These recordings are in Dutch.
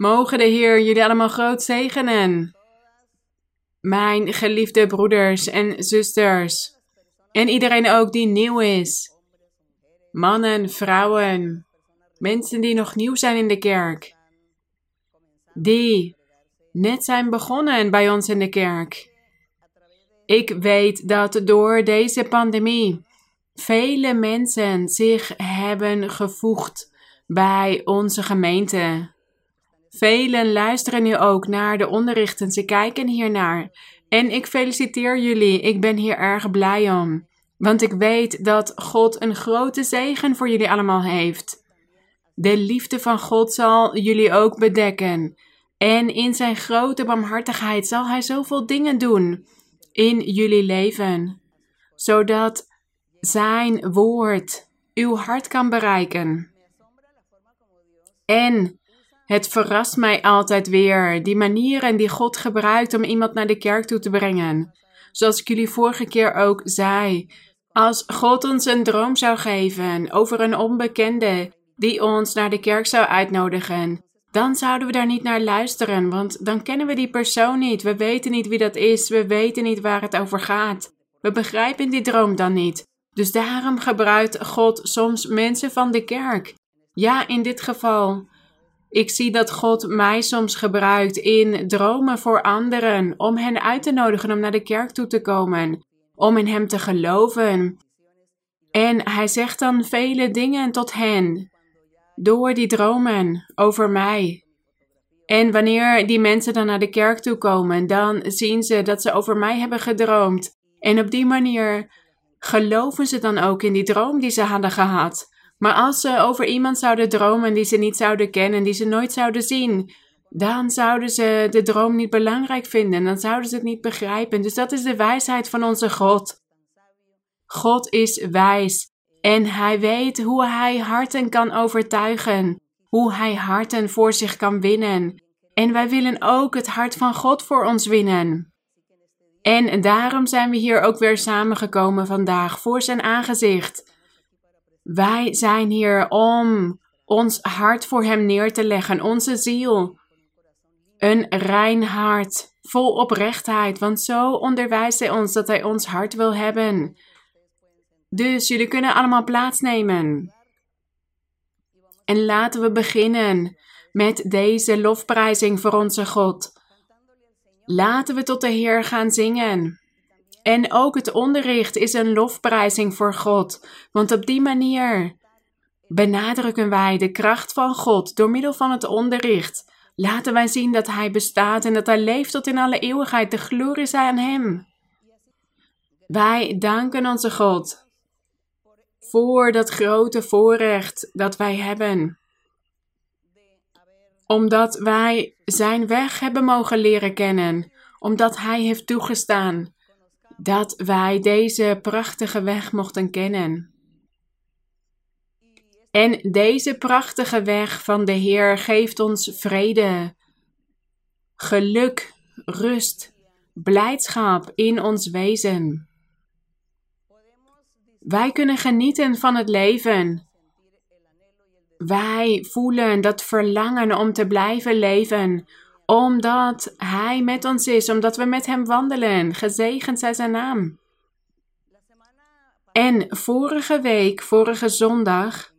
Mogen de Heer jullie allemaal groot zegenen. Mijn geliefde broeders en zusters. En iedereen ook die nieuw is. Mannen, vrouwen. Mensen die nog nieuw zijn in de kerk. Die net zijn begonnen bij ons in de kerk. Ik weet dat door deze pandemie vele mensen zich hebben gevoegd bij onze gemeente. Velen luisteren nu ook naar de onderrichten, ze kijken hiernaar. En ik feliciteer jullie, ik ben hier erg blij om. Want ik weet dat God een grote zegen voor jullie allemaal heeft. De liefde van God zal jullie ook bedekken. En in zijn grote barmhartigheid zal hij zoveel dingen doen in jullie leven, zodat zijn woord uw hart kan bereiken. En het verrast mij altijd weer, die manieren die God gebruikt om iemand naar de kerk toe te brengen. Zoals ik jullie vorige keer ook zei. Als God ons een droom zou geven over een onbekende die ons naar de kerk zou uitnodigen, dan zouden we daar niet naar luisteren, want dan kennen we die persoon niet. We weten niet wie dat is, we weten niet waar het over gaat. We begrijpen die droom dan niet. Dus daarom gebruikt God soms mensen van de kerk. Ja, in dit geval. Ik zie dat God mij soms gebruikt in dromen voor anderen, om hen uit te nodigen om naar de kerk toe te komen, om in Hem te geloven. En Hij zegt dan vele dingen tot hen, door die dromen over mij. En wanneer die mensen dan naar de kerk toe komen, dan zien ze dat ze over mij hebben gedroomd. En op die manier geloven ze dan ook in die droom die ze hadden gehad. Maar als ze over iemand zouden dromen die ze niet zouden kennen, die ze nooit zouden zien, dan zouden ze de droom niet belangrijk vinden, dan zouden ze het niet begrijpen. Dus dat is de wijsheid van onze God. God is wijs en hij weet hoe hij harten kan overtuigen, hoe hij harten voor zich kan winnen. En wij willen ook het hart van God voor ons winnen. En daarom zijn we hier ook weer samengekomen vandaag voor zijn aangezicht. Wij zijn hier om ons hart voor hem neer te leggen, onze ziel. Een rein hart, vol oprechtheid, want zo onderwijst hij ons dat hij ons hart wil hebben. Dus jullie kunnen allemaal plaatsnemen. En laten we beginnen met deze lofprijzing voor onze God. Laten we tot de Heer gaan zingen. En ook het onderricht is een lofprijzing voor God, want op die manier benadrukken wij de kracht van God door middel van het onderricht. Laten wij zien dat Hij bestaat en dat Hij leeft tot in alle eeuwigheid. De glorie zij aan Hem. Wij danken onze God voor dat grote voorrecht dat wij hebben. Omdat wij Zijn weg hebben mogen leren kennen, omdat Hij heeft toegestaan dat wij deze prachtige weg mochten kennen. En deze prachtige weg van de Heer geeft ons vrede, geluk, rust, blijdschap in ons wezen. Wij kunnen genieten van het leven. Wij voelen dat verlangen om te blijven leven, omdat Hij met ons is, omdat we met Hem wandelen. Gezegend zij zijn naam. En vorige week, vorige zondag,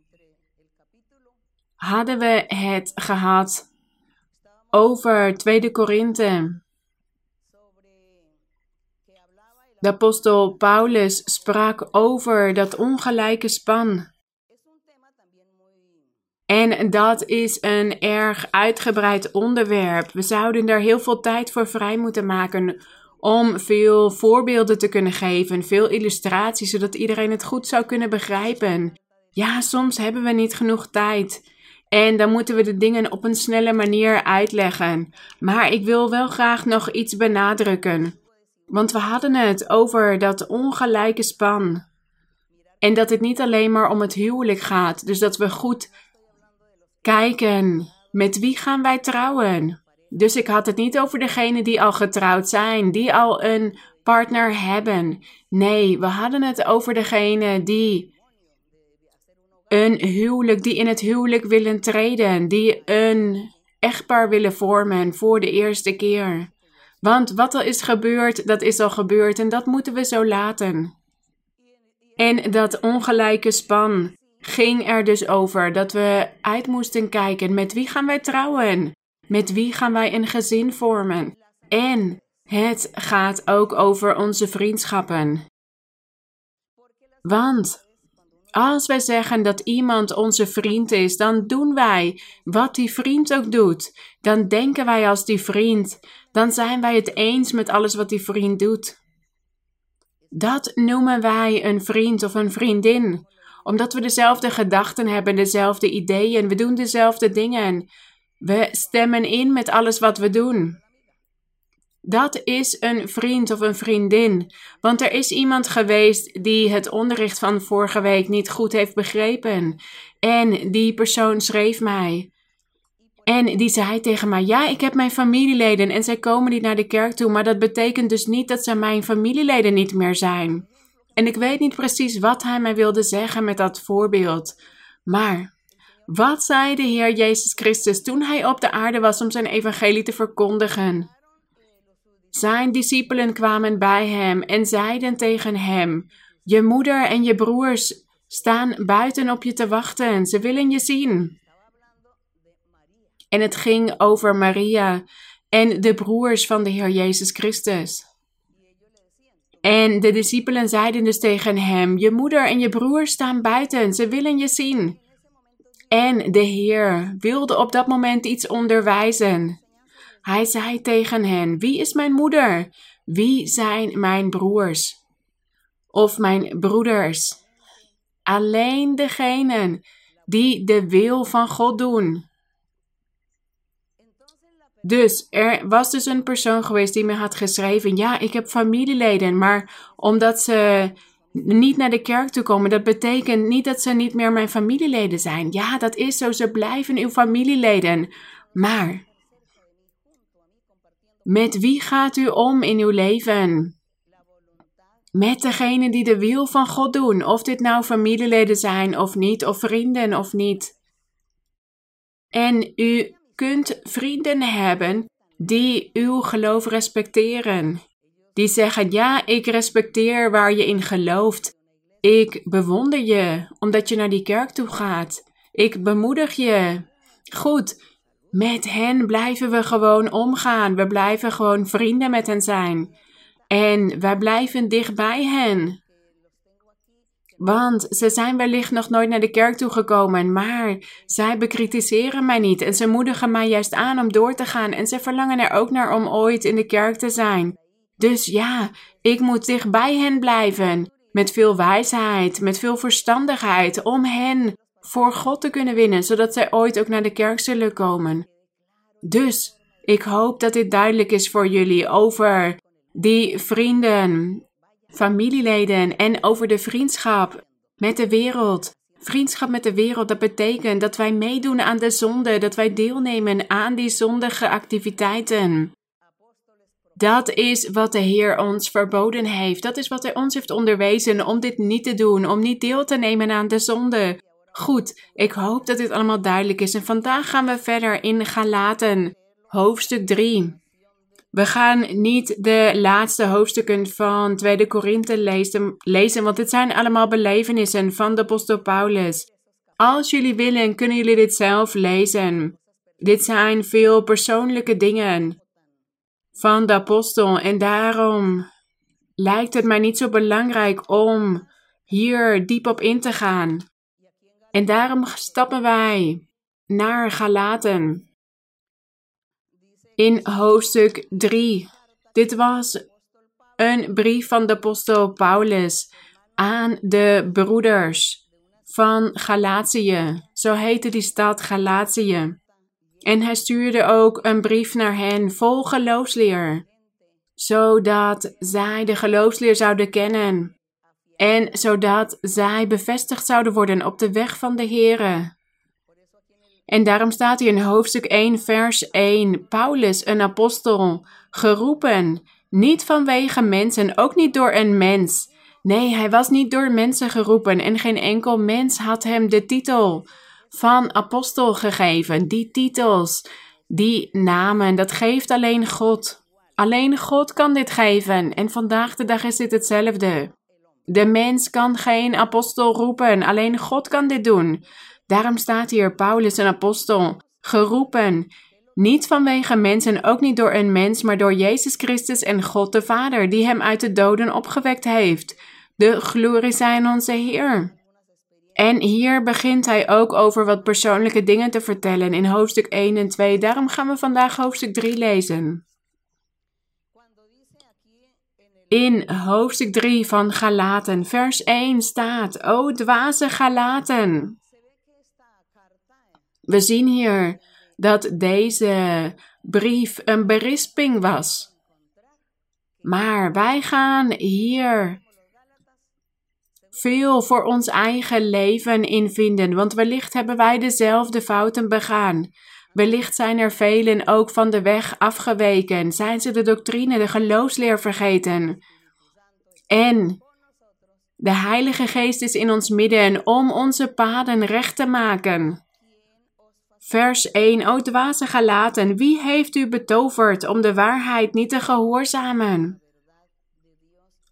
hadden we het gehad over 2 Korinthe. De apostel Paulus sprak over dat ongelijke span. En dat is een erg uitgebreid onderwerp. We zouden daar heel veel tijd voor vrij moeten maken om veel voorbeelden te kunnen geven, veel illustraties, zodat iedereen het goed zou kunnen begrijpen. Ja, soms hebben we niet genoeg tijd. En dan moeten we de dingen op een snelle manier uitleggen. Maar ik wil wel graag nog iets benadrukken. Want we hadden het over dat ongelijke span. En dat het niet alleen maar om het huwelijk gaat. Dus dat we goed kijken met wie gaan wij trouwen. Dus ik had het niet over degenen die al getrouwd zijn, die al een partner hebben. Nee, we hadden het over degenen die een huwelijk, die in het huwelijk willen treden, die een echtpaar willen vormen voor de eerste keer. Want wat er is gebeurd, dat is al gebeurd en dat moeten we zo laten. En dat ongelijke span ging er dus over dat we uit moesten kijken met wie gaan wij trouwen? Met wie gaan wij een gezin vormen? En het gaat ook over onze vriendschappen. Want als wij zeggen dat iemand onze vriend is, dan doen wij wat die vriend ook doet. Dan denken wij als die vriend. Dan zijn wij het eens met alles wat die vriend doet. Dat noemen wij een vriend of een vriendin, omdat we dezelfde gedachten hebben, dezelfde ideeën, we doen dezelfde dingen. We stemmen in met alles wat we doen. Dat is een vriend of een vriendin. Want er is iemand geweest die het onderricht van vorige week niet goed heeft begrepen. En die persoon schreef mij. En die zei tegen mij: Ja, ik heb mijn familieleden en zij komen niet naar de kerk toe, maar dat betekent dus niet dat ze mijn familieleden niet meer zijn. En ik weet niet precies wat hij mij wilde zeggen met dat voorbeeld. Maar wat zei de Heer Jezus Christus toen hij op de aarde was om zijn evangelie te verkondigen? Zijn discipelen kwamen bij hem en zeiden tegen hem: Je moeder en je broers staan buiten op je te wachten, ze willen je zien. En het ging over Maria en de broers van de Heer Jezus Christus. En de discipelen zeiden dus tegen hem: Je moeder en je broers staan buiten, ze willen je zien. En de Heer wilde op dat moment iets onderwijzen. Hij zei tegen hen: Wie is mijn moeder? Wie zijn mijn broers? Of mijn broeders? Alleen degenen die de wil van God doen. Dus er was dus een persoon geweest die me had geschreven: Ja, ik heb familieleden, maar omdat ze niet naar de kerk toe komen, dat betekent niet dat ze niet meer mijn familieleden zijn. Ja, dat is zo, ze blijven uw familieleden. Maar met wie gaat u om in uw leven? Met degene die de wil van God doen, of dit nou familieleden zijn of niet, of vrienden of niet. En u kunt vrienden hebben die uw geloof respecteren. Die zeggen: Ja, ik respecteer waar je in gelooft. Ik bewonder je omdat je naar die kerk toe gaat. Ik bemoedig je. Goed, met hen blijven we gewoon omgaan. We blijven gewoon vrienden met hen zijn. En wij blijven dicht bij hen. Want ze zijn wellicht nog nooit naar de kerk toegekomen, maar zij bekritiseren mij niet en ze moedigen mij juist aan om door te gaan en ze verlangen er ook naar om ooit in de kerk te zijn. Dus ja, ik moet dicht bij hen blijven, met veel wijsheid, met veel verstandigheid, om hen voor God te kunnen winnen, zodat zij ooit ook naar de kerk zullen komen. Dus ik hoop dat dit duidelijk is voor jullie over die vrienden, familieleden en over de vriendschap met de wereld. Vriendschap met de wereld, dat betekent dat wij meedoen aan de zonde, dat wij deelnemen aan die zondige activiteiten. Dat is wat de Heer ons verboden heeft. Dat is wat Hij ons heeft onderwezen om dit niet te doen, om niet deel te nemen aan de zonde. Goed, ik hoop dat dit allemaal duidelijk is. En vandaag gaan we verder in Galaten, hoofdstuk 3. We gaan niet de laatste hoofdstukken van 2 Korinthe lezen, lezen, want dit zijn allemaal belevenissen van de apostel Paulus. Als jullie willen, kunnen jullie dit zelf lezen. Dit zijn veel persoonlijke dingen van de apostel en daarom lijkt het mij niet zo belangrijk om hier diep op in te gaan. En daarom stappen wij naar Galaten in hoofdstuk 3. Dit was een brief van de apostel Paulus aan de broeders van Galatië. Zo heette die stad Galatië. En hij stuurde ook een brief naar hen vol geloofsleer, zodat zij de geloofsleer zouden kennen en zodat zij bevestigd zouden worden op de weg van de Here. En daarom staat hier in hoofdstuk 1, vers 1: Paulus, een apostel, geroepen, niet vanwege mensen, ook niet door een mens. Nee, hij was niet door mensen geroepen en geen enkel mens had hem de titel van apostel gegeven. Die titels Die namen, dat geeft alleen God. Alleen God kan dit geven. En vandaag de dag is dit hetzelfde. De mens kan geen apostel roepen, alleen God kan dit doen. Daarom staat hier Paulus een apostel, geroepen, niet vanwege mensen, ook niet door een mens, maar door Jezus Christus en God de Vader, die hem uit de doden opgewekt heeft. De glorie zijn onze Heer. En hier begint hij ook over wat persoonlijke dingen te vertellen in hoofdstuk 1 en 2. Daarom gaan we vandaag hoofdstuk 3 lezen. In hoofdstuk 3 van Galaten, vers 1 staat: O dwaze Galaten. We zien hier dat deze brief een berisping was. Maar wij gaan hier veel voor ons eigen leven in vinden, want wellicht hebben wij dezelfde fouten begaan. Wellicht zijn er velen ook van de weg afgeweken, zijn ze de doctrine, de geloofsleer vergeten. En de Heilige Geest is in ons midden om onze paden recht te maken. Vers 1. O dwaze gelaten, wie heeft u betoverd om de waarheid niet te gehoorzamen?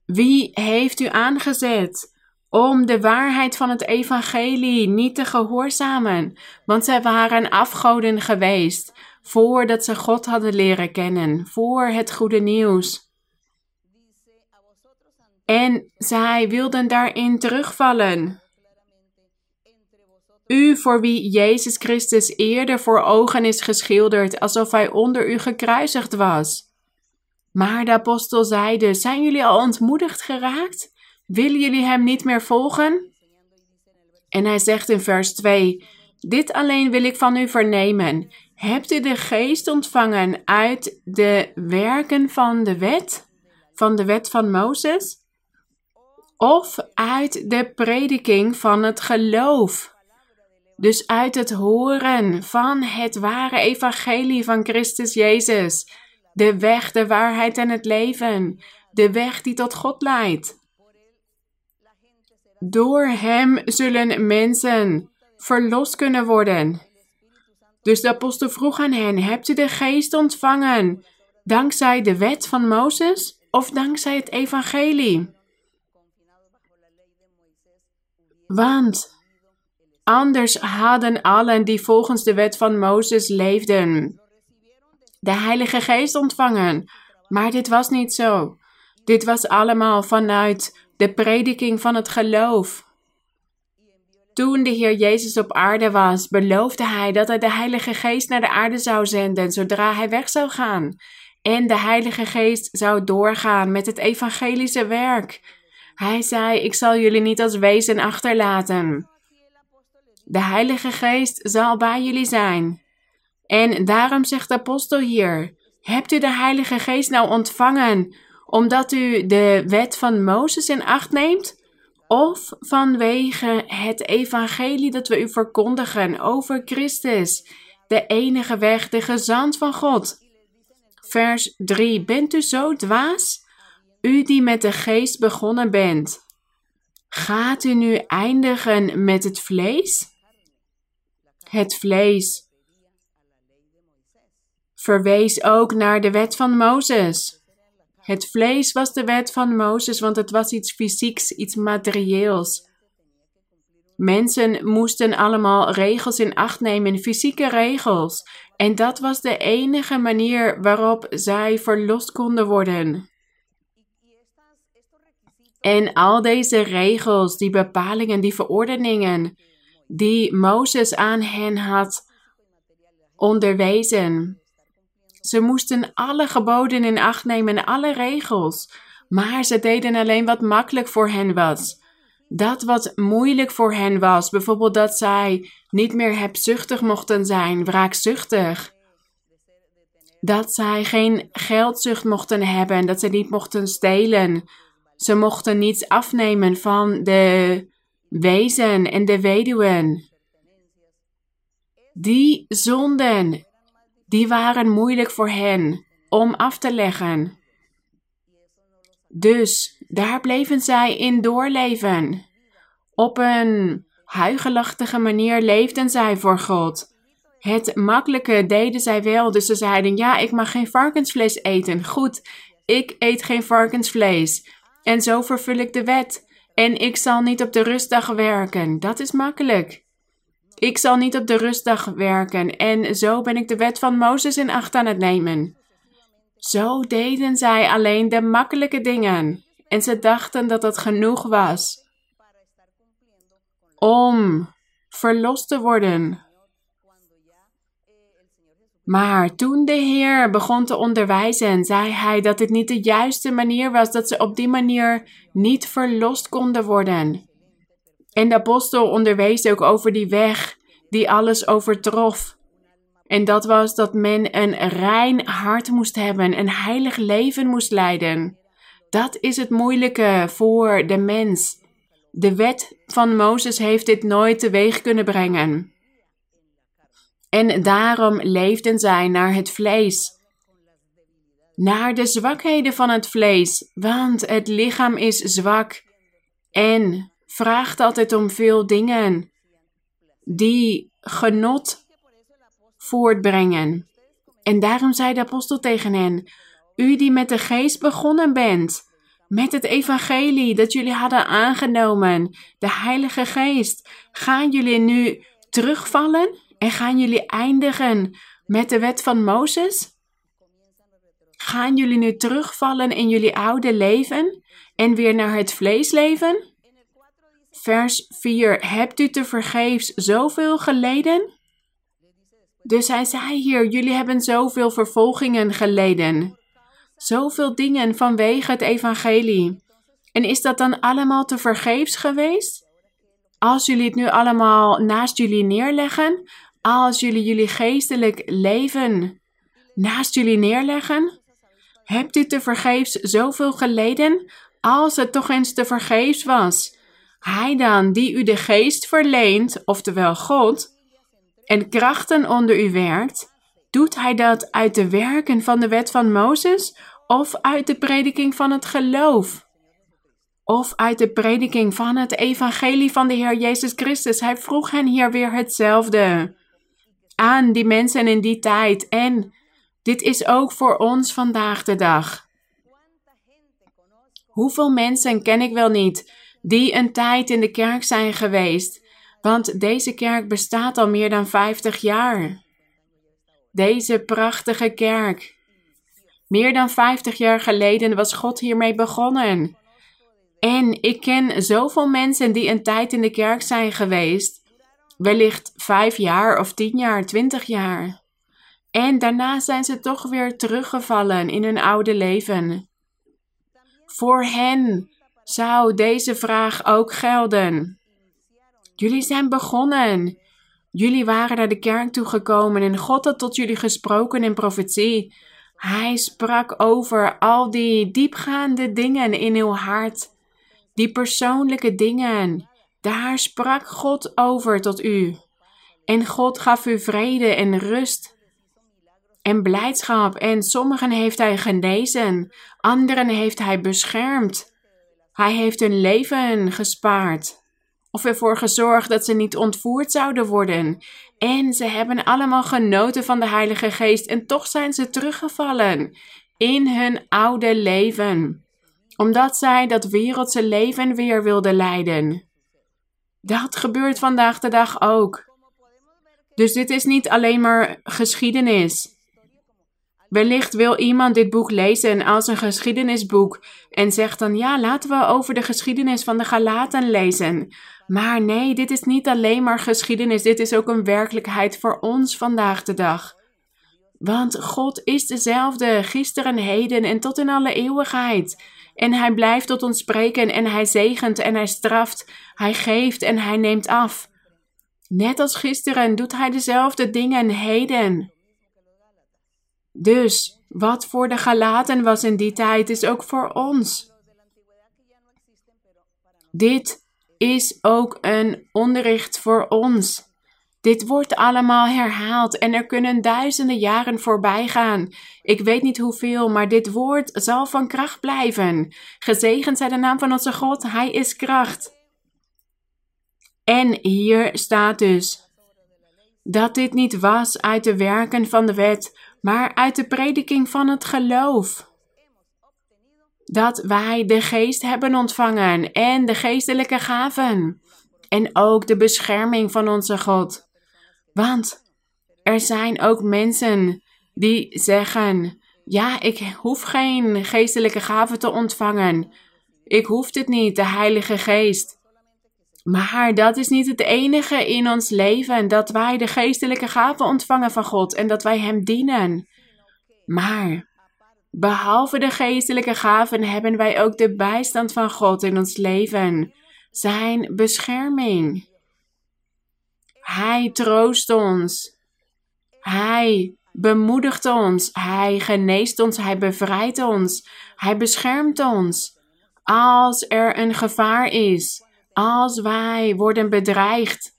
Wie heeft u aangezet om de waarheid van het evangelie niet te gehoorzamen? Want zij waren afgoden geweest voordat ze God hadden leren kennen, voor het goede nieuws. En zij wilden daarin terugvallen. U voor wie Jezus Christus eerder voor ogen is geschilderd, alsof hij onder u gekruisigd was. Maar de apostel zeide: Zijn jullie al ontmoedigd geraakt? Willen jullie hem niet meer volgen? En hij zegt in vers 2: Dit alleen wil ik van u vernemen. Hebt u de geest ontvangen uit de werken van de wet? Van de wet van Mozes? Of uit de prediking van het geloof? Dus uit het horen van het ware evangelie van Christus Jezus. De weg, de waarheid en het leven. De weg die tot God leidt. Door Hem zullen mensen verlost kunnen worden. Dus de apostel vroeg aan hen: Hebt u de geest ontvangen dankzij de wet van Mozes of dankzij het evangelie? Want Anders hadden allen die volgens de wet van Mozes leefden de Heilige Geest ontvangen. Maar dit was niet zo. Dit was allemaal vanuit de prediking van het geloof. Toen de Heer Jezus op aarde was, beloofde hij dat hij de Heilige Geest naar de aarde zou zenden zodra hij weg zou gaan. En de Heilige Geest zou doorgaan met het evangelische werk. Hij zei: Ik zal jullie niet als wezen achterlaten. De Heilige Geest zal bij jullie zijn. En daarom zegt de apostel hier: Hebt u de Heilige Geest nou ontvangen omdat u de wet van Mozes in acht neemt? Of vanwege het evangelie dat we u verkondigen over Christus, de enige weg, de gezant van God? Vers 3: Bent u zo dwaas? U die met de geest begonnen bent, gaat u nu eindigen met het vlees? Het vlees verwees ook naar de wet van Mozes. Het vlees was de wet van Mozes, want het was iets fysieks, iets materieels. Mensen moesten allemaal regels in acht nemen, fysieke regels. En dat was de enige manier waarop zij verlost konden worden. En al deze regels, die bepalingen, die verordeningen, die Mozes aan hen had onderwezen. Ze moesten alle geboden in acht nemen, alle regels, maar ze deden alleen wat makkelijk voor hen was. Dat wat moeilijk voor hen was, bijvoorbeeld dat zij niet meer hebzuchtig mochten zijn, wraakzuchtig. Dat zij geen geldzucht mochten hebben, dat ze niet mochten stelen. Ze mochten niets afnemen van de wezen en de weduwen. Die zonden, die waren moeilijk voor hen om af te leggen. Dus daar bleven zij in doorleven. Op een huigelachtige manier leefden zij voor God. Het makkelijke deden zij wel. Dus ze zeiden: Ja, ik mag geen varkensvlees eten. Goed, ik eet geen varkensvlees. En zo vervul ik de wet. En ik zal niet op de rustdag werken. Dat is makkelijk. Ik zal niet op de rustdag werken. En zo ben ik de wet van Mozes in acht aan het nemen. Zo deden zij alleen de makkelijke dingen. En ze dachten dat dat genoeg was om verlost te worden. Maar toen de Heer begon te onderwijzen, zei hij dat het niet de juiste manier was, dat ze op die manier niet verlost konden worden. En de apostel onderwees ook over die weg die alles overtrof. En dat was dat men een rein hart moest hebben, een heilig leven moest leiden. Dat is het moeilijke voor de mens. De wet van Mozes heeft dit nooit teweeg kunnen brengen. En daarom leefden zij naar het vlees. Naar de zwakheden van het vlees, want het lichaam is zwak en vraagt altijd om veel dingen die genot voortbrengen. En daarom zei de apostel tegen hen: U die met de geest begonnen bent, met het evangelie dat jullie hadden aangenomen, de Heilige Geest, gaan jullie nu terugvallen en gaan jullie eindigen met de wet van Mozes? Gaan jullie nu terugvallen in jullie oude leven en weer naar het vlees leven? Vers 4. Hebt u te vergeefs zoveel geleden? Dus hij zei hier: Jullie hebben zoveel vervolgingen geleden. Zoveel dingen vanwege het evangelie. En is dat dan allemaal te vergeefs geweest? Als jullie het nu allemaal naast jullie neerleggen, als jullie jullie geestelijk leven naast jullie neerleggen, hebt u te vergeefs zoveel geleden, als het toch eens te vergeefs was. Hij dan, die u de geest verleent, oftewel God, en krachten onder u werkt, doet hij dat uit de werken van de wet van Mozes of uit de prediking van het geloof? Of uit de prediking van het evangelie van de Heer Jezus Christus? Hij vroeg hen hier weer hetzelfde aan die mensen in die tijd. En dit is ook voor ons vandaag de dag. Hoeveel mensen ken ik wel niet die een tijd in de kerk zijn geweest? Want deze kerk bestaat al meer dan 50 jaar. Deze prachtige kerk. Meer dan 50 jaar geleden was God hiermee begonnen. En ik ken zoveel mensen die een tijd in de kerk zijn geweest. Wellicht vijf jaar of tien jaar, twintig jaar. En daarna zijn ze toch weer teruggevallen in hun oude leven. Voor hen zou deze vraag ook gelden. Jullie zijn begonnen. Jullie waren naar de kerk toegekomen en God had tot jullie gesproken in profetie. Hij sprak over al die diepgaande dingen in uw hart, die persoonlijke dingen. Daar sprak God over tot u. En God gaf u vrede en rust en blijdschap. En sommigen heeft Hij genezen, anderen heeft Hij beschermd. Hij heeft hun leven gespaard. Of ervoor gezorgd dat ze niet ontvoerd zouden worden. En ze hebben allemaal genoten van de Heilige Geest en toch zijn ze teruggevallen in hun oude leven. Omdat zij dat wereldse leven weer wilden leiden. Dat gebeurt vandaag de dag ook. Dus dit is niet alleen maar geschiedenis. Wellicht wil iemand dit boek lezen als een geschiedenisboek en zegt dan ja, laten we over de geschiedenis van de Galaten lezen. Maar nee, dit is niet alleen maar geschiedenis, dit is ook een werkelijkheid voor ons vandaag de dag. Want God is dezelfde, gisteren, heden en tot in alle eeuwigheid. En Hij blijft tot ons spreken en Hij zegent en Hij straft, Hij geeft en Hij neemt af. Net als gisteren doet Hij dezelfde dingen heden. Dus wat voor de Galaten was in die tijd, is ook voor ons. Dit is ook een onderricht voor ons. Dit wordt allemaal herhaald en er kunnen duizenden jaren voorbij gaan. Ik weet niet hoeveel, maar dit woord zal van kracht blijven. Gezegend zij de naam van onze God, Hij is kracht. En hier staat dus: Dat dit niet was uit de werken van de wet, maar uit de prediking van het geloof. Dat wij de geest hebben ontvangen en de geestelijke gaven. En ook de bescherming van onze God. Want er zijn ook mensen die zeggen: Ja, ik hoef geen geestelijke gaven te ontvangen. Ik hoef dit niet, de Heilige Geest. Maar dat is niet het enige in ons leven, dat wij de geestelijke gaven ontvangen van God en dat wij Hem dienen. Maar behalve de geestelijke gaven hebben wij ook de bijstand van God in ons leven, Zijn bescherming. Hij troost ons. Hij bemoedigt ons. Hij geneest ons. Hij bevrijdt ons. Hij beschermt ons. Als er een gevaar is, als wij worden bedreigd,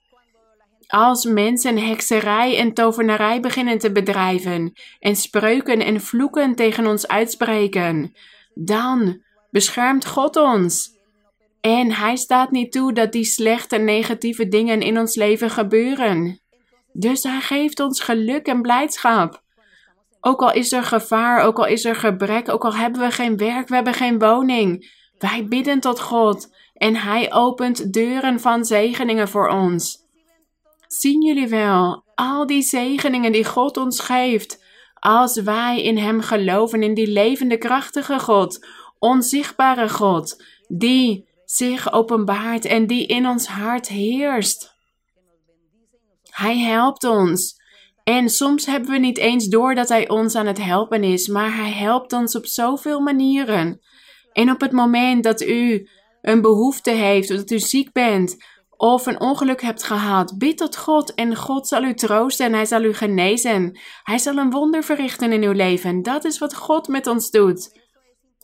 als mensen hekserij en tovenarij beginnen te bedrijven en spreuken en vloeken tegen ons uitspreken, dan beschermt God ons. En Hij staat niet toe dat die slechte, negatieve dingen in ons leven gebeuren. Dus Hij geeft ons geluk en blijdschap. Ook al is er gevaar, ook al is er gebrek, ook al hebben we geen werk, we hebben geen woning. Wij bidden tot God en Hij opent deuren van zegeningen voor ons. Zien jullie wel al die zegeningen die God ons geeft als wij in Hem geloven, in die levende, krachtige God, onzichtbare God, die zich openbaart en die in ons hart heerst. Hij helpt ons. En soms hebben we niet eens door dat Hij ons aan het helpen is, maar Hij helpt ons op zoveel manieren. En op het moment dat u een behoefte heeft, of dat u ziek bent, of een ongeluk hebt gehad, bid tot God en God zal u troosten en Hij zal u genezen. Hij zal een wonder verrichten in uw leven. Dat is wat God met ons doet.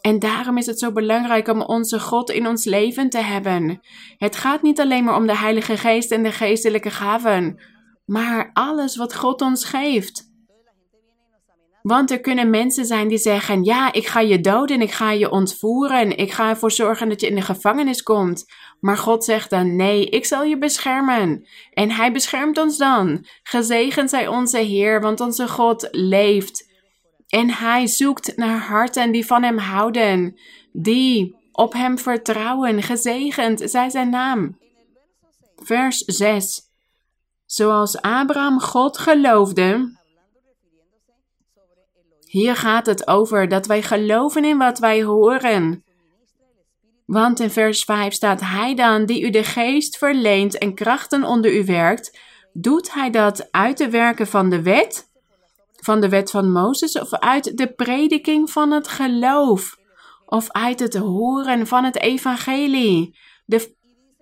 En daarom is het zo belangrijk om onze God in ons leven te hebben. Het gaat niet alleen maar om de Heilige Geest en de geestelijke gaven, maar alles wat God ons geeft. Want er kunnen mensen zijn die zeggen: Ja, ik ga je doden, ik ga je ontvoeren, ik ga ervoor zorgen dat je in de gevangenis komt. Maar God zegt dan: Nee, ik zal je beschermen. En Hij beschermt ons dan. Gezegend zij onze Heer, want onze God leeft. En Hij zoekt naar harten die van Hem houden, die op Hem vertrouwen. Gezegend zij zijn naam. Vers 6. Zoals Abraham God geloofde hier gaat het over dat wij geloven in wat wij horen. Want in vers 5 staat: Hij dan, die u de geest verleent en krachten onder u werkt, doet hij dat uit de werken van de wet, van de wet van Mozes, of uit de prediking van het geloof, of uit het horen van het evangelie, de,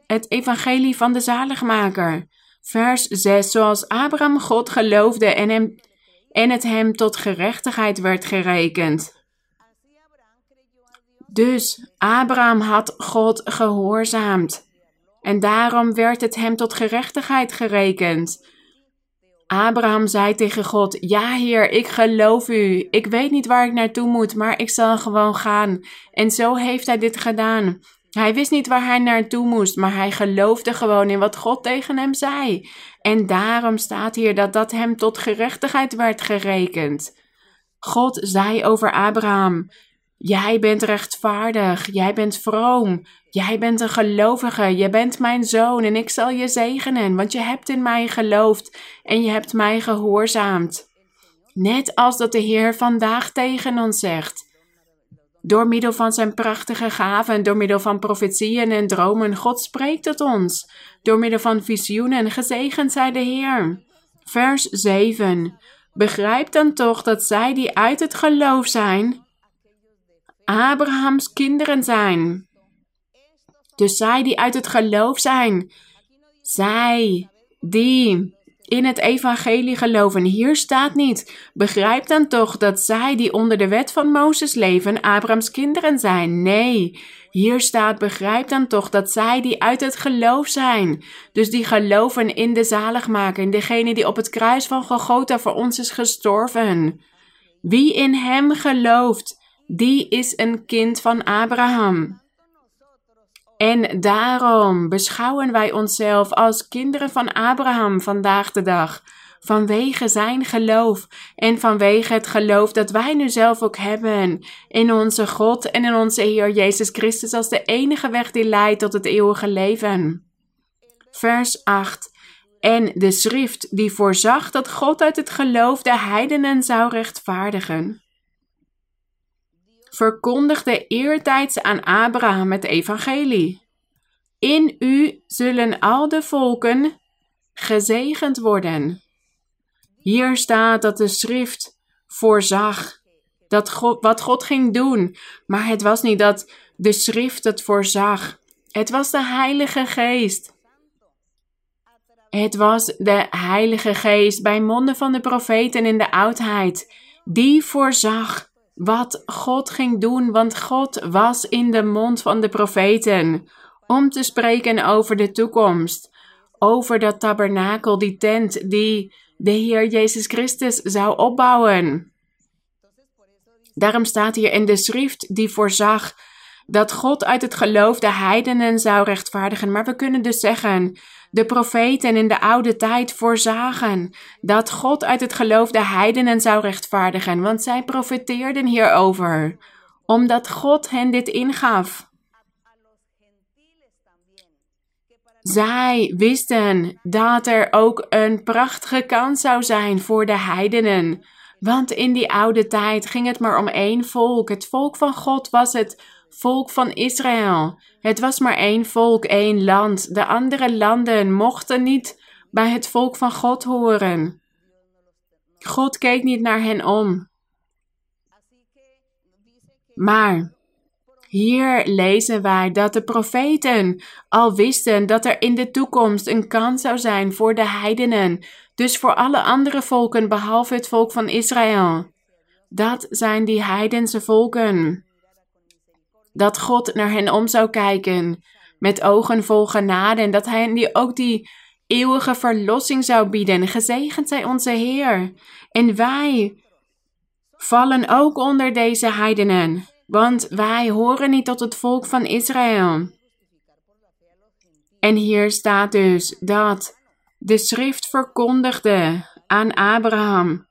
het evangelie van de zaligmaker. Vers 6: Zoals Abraham God geloofde en hem en het hem tot gerechtigheid werd gerekend. Dus Abraham had God gehoorzaamd. En daarom werd het hem tot gerechtigheid gerekend. Abraham zei tegen God: Ja, Heer, ik geloof u. Ik weet niet waar ik naartoe moet, maar ik zal gewoon gaan. En zo heeft hij dit gedaan. Hij wist niet waar hij naartoe moest, maar hij geloofde gewoon in wat God tegen hem zei. En daarom staat hier dat dat hem tot gerechtigheid werd gerekend. God zei over Abraham: Jij bent rechtvaardig, jij bent vroom, jij bent een gelovige, je bent mijn zoon en ik zal je zegenen, want je hebt in mij geloofd en je hebt mij gehoorzaamd. Net als dat de Heer vandaag tegen ons zegt. Door middel van zijn prachtige gaven, door middel van profetieën en dromen, God spreekt tot ons. Door middel van visioenen, gezegend zij de Heer. Vers 7. Begrijp dan toch dat zij die uit het geloof zijn, Abrahams kinderen zijn. Dus zij die uit het geloof zijn, zij die in het evangelie geloven. Hier staat niet, begrijp dan toch dat zij die onder de wet van Mozes leven, Abrahams kinderen zijn. Nee, hier staat, begrijp dan toch dat zij die uit het geloof zijn. Dus die geloven in de zaligmaker, in degene die op het kruis van Golgotha voor ons is gestorven. Wie in hem gelooft, die is een kind van Abraham. En daarom beschouwen wij onszelf als kinderen van Abraham vandaag de dag. vanwege zijn geloof en vanwege het geloof dat wij nu zelf ook hebben in onze God en in onze Heer Jezus Christus als de enige weg die leidt tot het eeuwige leven. Vers 8. En de schrift die voorzag dat God uit het geloof de heidenen zou rechtvaardigen verkondigde eertijds aan Abraham het evangelie. In u zullen al de volken gezegend worden. Hier staat dat de schrift voorzag dat God, wat God ging doen, maar het was niet dat de schrift het voorzag. Het was de Heilige Geest. Het was de Heilige Geest bij monden van de profeten in de oudheid, die voorzag wat God ging doen, want God was in de mond van de profeten om te spreken over de toekomst, over dat tabernakel, die tent die de Heer Jezus Christus zou opbouwen. Daarom staat hier in de schrift die voorzag dat God uit het geloof de heidenen zou rechtvaardigen. Maar we kunnen dus zeggen, de profeten in de oude tijd voorzagen dat God uit het geloof de heidenen zou rechtvaardigen, want zij profeteerden hierover, omdat God hen dit ingaf. Zij wisten dat er ook een prachtige kans zou zijn voor de heidenen. Want in die oude tijd ging het maar om één volk. Het volk van God was het volk van Israël. Het was maar één volk, één land. De andere landen mochten niet bij het volk van God horen. God keek niet naar hen om. Maar hier lezen wij dat de profeten al wisten dat er in de toekomst een kans zou zijn voor de heidenen, dus voor alle andere volken behalve het volk van Israël. Dat zijn die heidense volken dat God naar hen om zou kijken met ogen vol genade en dat hij die ook die eeuwige verlossing zou bieden. Gezegend zij onze Heer. En wij vallen ook onder deze heidenen, want wij horen niet tot het volk van Israël. En hier staat dus dat de schrift verkondigde aan Abraham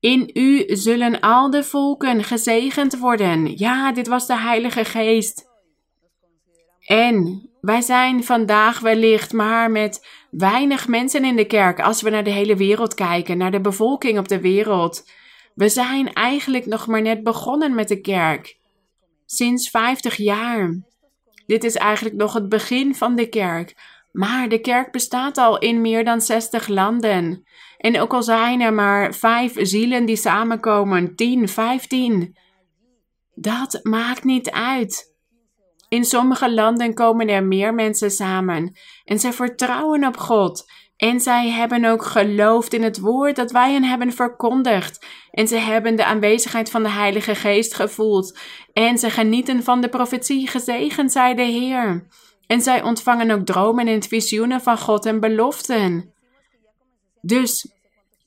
in u zullen al de volken gezegend worden. Ja, dit was de Heilige Geest. En wij zijn vandaag wellicht maar met weinig mensen in de kerk als we naar de hele wereld kijken, naar de bevolking op de wereld. We zijn eigenlijk nog maar net begonnen met de kerk. Sinds 50 jaar. Dit is eigenlijk nog het begin van de kerk. Maar de kerk bestaat al in meer dan 60 landen. En ook al zijn er maar vijf zielen die samenkomen, tien, vijftien, dat maakt niet uit. In sommige landen komen er meer mensen samen en zij vertrouwen op God. En zij hebben ook geloofd in het woord dat wij hen hebben verkondigd. En ze hebben de aanwezigheid van de Heilige Geest gevoeld. En ze genieten van de profetie, gezegend zij de Heer. En zij ontvangen ook dromen en visioenen van God en beloften. Dus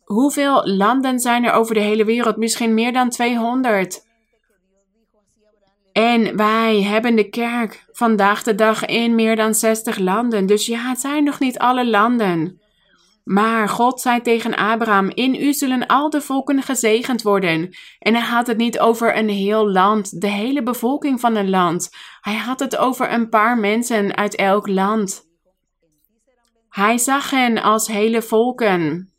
hoeveel landen zijn er over de hele wereld? Misschien meer dan 200. En wij hebben de kerk vandaag de dag in meer dan 60 landen. Dus ja, het zijn nog niet alle landen. Maar God zei tegen Abraham: In u zullen al de volken gezegend worden. En hij had het niet over een heel land, de hele bevolking van een land. Hij had het over een paar mensen uit elk land. Hij zag hen als hele volken.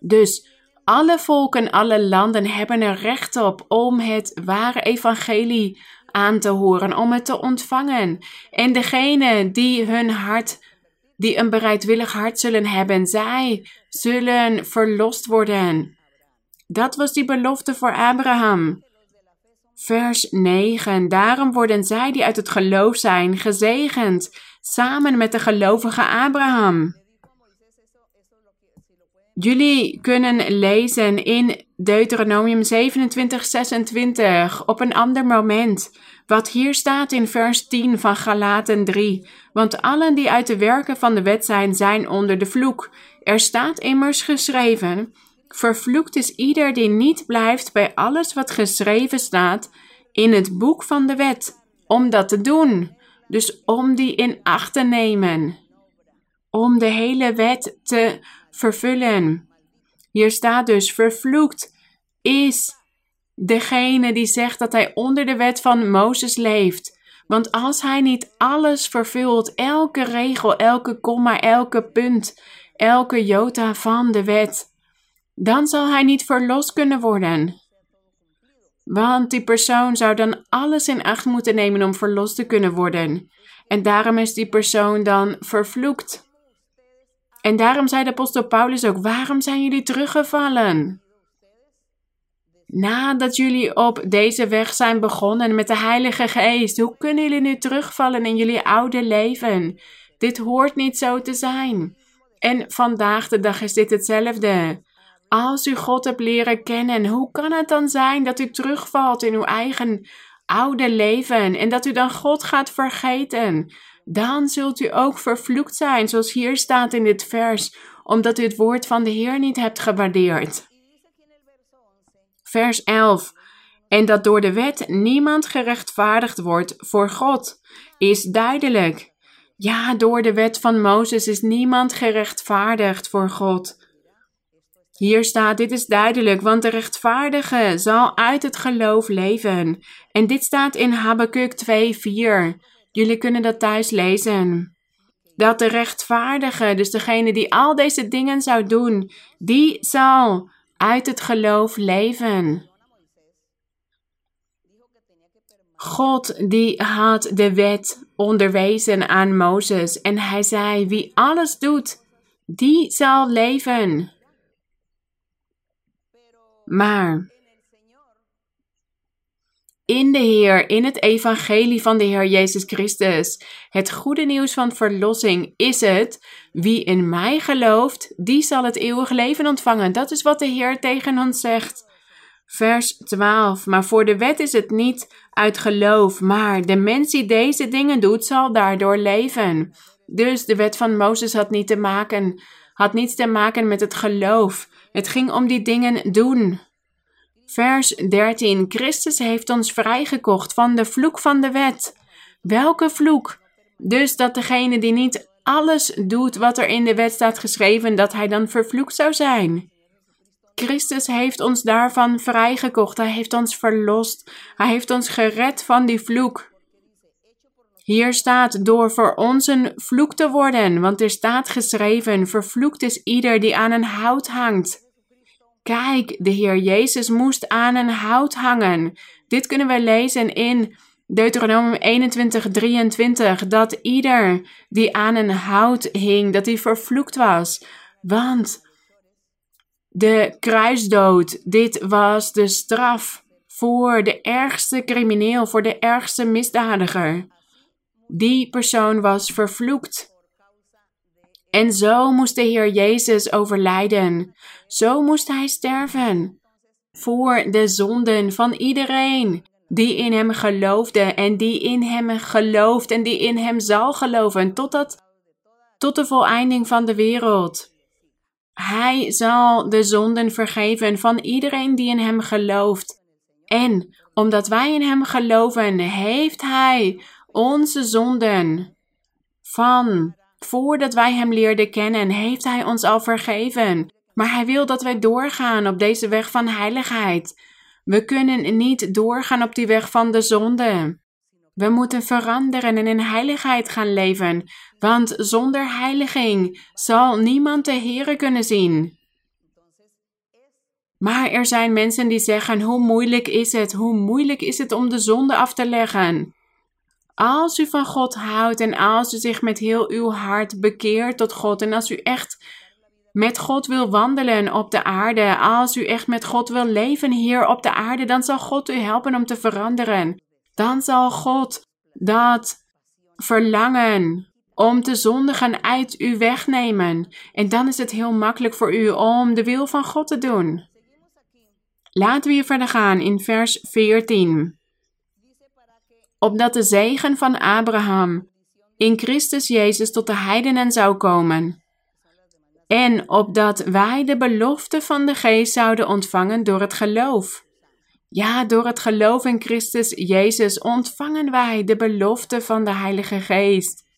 Dus alle volken, alle landen hebben er recht op om het ware evangelie aan te horen, om het te ontvangen. En degene die hun hart, die een bereidwillig hart zullen hebben, zij zullen verlost worden. Dat was die belofte voor Abraham. Vers 9. Daarom worden zij die uit het geloof zijn gezegend, samen met de gelovige Abraham. Jullie kunnen lezen in Deuteronomium 27, 26 op een ander moment. Wat hier staat in vers 10 van Galaten 3. Want allen die uit de werken van de wet zijn, zijn onder de vloek. Er staat immers geschreven: Vervloekt is ieder die niet blijft bij alles wat geschreven staat in het boek van de wet, om dat te doen. Dus om die in acht te nemen. om de hele wet te vervullen. Hier staat dus: vervloekt is degene die zegt dat hij onder de wet van Mozes leeft. Want als hij niet alles vervult, elke regel, elke komma, elke punt, elke jota van de wet, dan zal hij niet verlost kunnen worden. Want die persoon zou dan alles in acht moeten nemen om verlost te kunnen worden. En daarom is die persoon dan vervloekt. En daarom zei de apostel Paulus ook: Waarom zijn jullie teruggevallen? Nadat jullie op deze weg zijn begonnen met de Heilige Geest, hoe kunnen jullie nu terugvallen in jullie oude leven? Dit hoort niet zo te zijn. En vandaag de dag is dit hetzelfde. Als u God hebt leren kennen, hoe kan het dan zijn dat u terugvalt in uw eigen oude leven en dat u dan God gaat vergeten? Dan zult u ook vervloekt zijn, zoals hier staat in dit vers, omdat u het woord van de Heer niet hebt gewaardeerd. Vers 11. En dat door de wet niemand gerechtvaardigd wordt voor God, is duidelijk. Ja, door de wet van Mozes is niemand gerechtvaardigd voor God. Hier staat, dit is duidelijk, want de rechtvaardige zal uit het geloof leven. En dit staat in Habakkuk 2:4. Jullie kunnen dat thuis lezen. Dat de rechtvaardige, dus degene die al deze dingen zou doen, die zal uit het geloof leven. God die had de wet onderwezen aan Mozes en hij zei: Wie alles doet, die zal leven. Maar in de Heer, in het evangelie van de Heer Jezus Christus, het goede nieuws van verlossing is het, wie in mij gelooft, die zal het eeuwige leven ontvangen. Dat is wat de Heer tegen ons zegt. Vers 12. Maar voor de wet is het niet uit geloof, maar de mens die deze dingen doet, zal daardoor leven. Dus de wet van Mozes had niet te maken, had niets te maken met het geloof. Het ging om die dingen doen. Vers 13. Christus heeft ons vrijgekocht van de vloek van de wet. Welke vloek? Dus dat degene die niet alles doet wat er in de wet staat geschreven, dat hij dan vervloekt zou zijn. Christus heeft ons daarvan vrijgekocht. Hij heeft ons verlost. Hij heeft ons gered van die vloek. Hier staat door voor ons een vloek te worden, want er staat geschreven: vervloekt is ieder die aan een hout hangt. Kijk, de Heer Jezus moest aan een hout hangen. Dit kunnen we lezen in Deuteronomium 21, 23, dat ieder die aan een hout hing, dat hij vervloekt was. Want de kruisdood, dit was de straf voor de ergste crimineel, voor de ergste misdadiger. Die persoon was vervloekt. En zo moest de Heer Jezus overlijden. Zo moest hij sterven. Voor de zonden van iedereen die in hem geloofde en die in hem gelooft en die in hem zal geloven totdat, tot de voleinding van de wereld. Hij zal de zonden vergeven van iedereen die in hem gelooft. En omdat wij in hem geloven, heeft hij onze zonden van voordat wij hem leerden kennen, heeft hij ons al vergeven. Maar hij wil dat wij doorgaan op deze weg van heiligheid. We kunnen niet doorgaan op die weg van de zonde. We moeten veranderen en in heiligheid gaan leven, want zonder heiliging zal niemand de Here kunnen zien. Maar er zijn mensen die zeggen: hoe moeilijk is het? Hoe moeilijk is het om de zonde af te leggen? Als u van God houdt en als u zich met heel uw hart bekeert tot God en als u echt met God wil wandelen op de aarde, als u echt met God wil leven hier op de aarde, dan zal God u helpen om te veranderen. Dan zal God dat verlangen om te zondigen uit u wegnemen. En dan is het heel makkelijk voor u om de wil van God te doen. Laten we hier verder gaan in vers 14 opdat de zegen van Abraham in Christus Jezus tot de heidenen zou komen. En opdat wij de belofte van de geest zouden ontvangen door het geloof. Ja, door het geloof in Christus Jezus ontvangen wij de belofte van de Heilige Geest.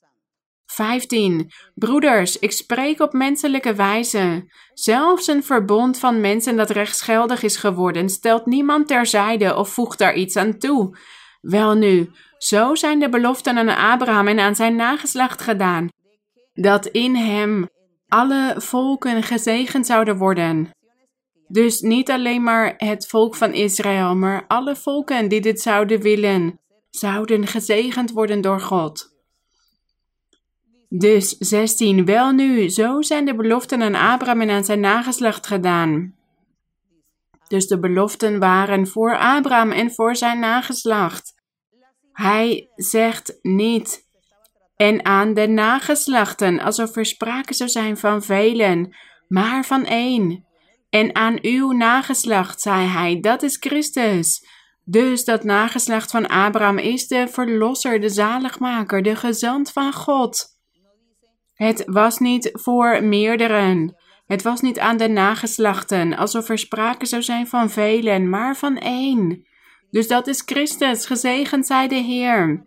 15. Broeders, ik spreek op menselijke wijze. Zelfs een verbond van mensen dat rechtsgeldig is geworden, stelt niemand terzijde of voegt daar iets aan toe. Welnu, zo zijn de beloften aan Abraham en aan zijn nageslacht gedaan, dat in hem alle volken gezegend zouden worden. Dus niet alleen maar het volk van Israël, maar alle volken die dit zouden willen, zouden gezegend worden door God. Dus 16. Wel nu, zo zijn de beloften aan Abraham en aan zijn nageslacht gedaan. Dus de beloften waren voor Abraham en voor zijn nageslacht. Hij zegt niet en aan de nageslachten, alsof er sprake zou zijn van velen, maar van één. En aan uw nageslacht, zei hij, dat is Christus. Dus dat nageslacht van Abraham is de verlosser, de zaligmaker, de gezant van God. Het was niet voor meerderen. Het was niet aan de nageslachten, alsof er sprake zou zijn van velen, maar van één. Dus dat is Christus, gezegend zij de Heer.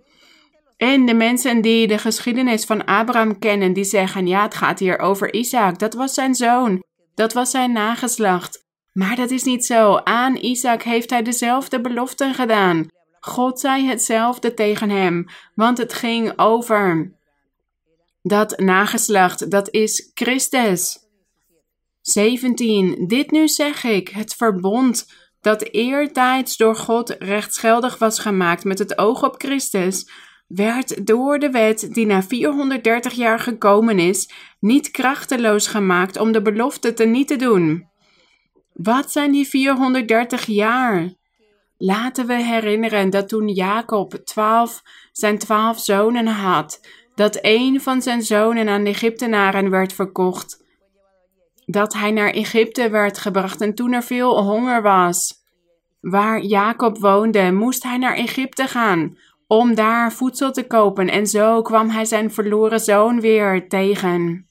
En de mensen die de geschiedenis van Abraham kennen, die zeggen, ja, het gaat hier over Isaac, dat was zijn zoon, dat was zijn nageslacht. Maar dat is niet zo. Aan Isaac heeft hij dezelfde beloften gedaan. God zei hetzelfde tegen hem, want het ging over dat nageslacht, dat is Christus. 17. Dit nu zeg ik, het verbond dat eertijds door God rechtsgeldig was gemaakt met het oog op Christus, werd door de wet die na 430 jaar gekomen is, niet krachteloos gemaakt om de belofte te niet te doen. Wat zijn die 430 jaar? Laten we herinneren dat toen Jacob 12, zijn twaalf zonen had, dat een van zijn zonen aan de Egyptenaren werd verkocht. Dat hij naar Egypte werd gebracht en toen er veel honger was. Waar Jacob woonde, moest hij naar Egypte gaan om daar voedsel te kopen en zo kwam hij zijn verloren zoon weer tegen.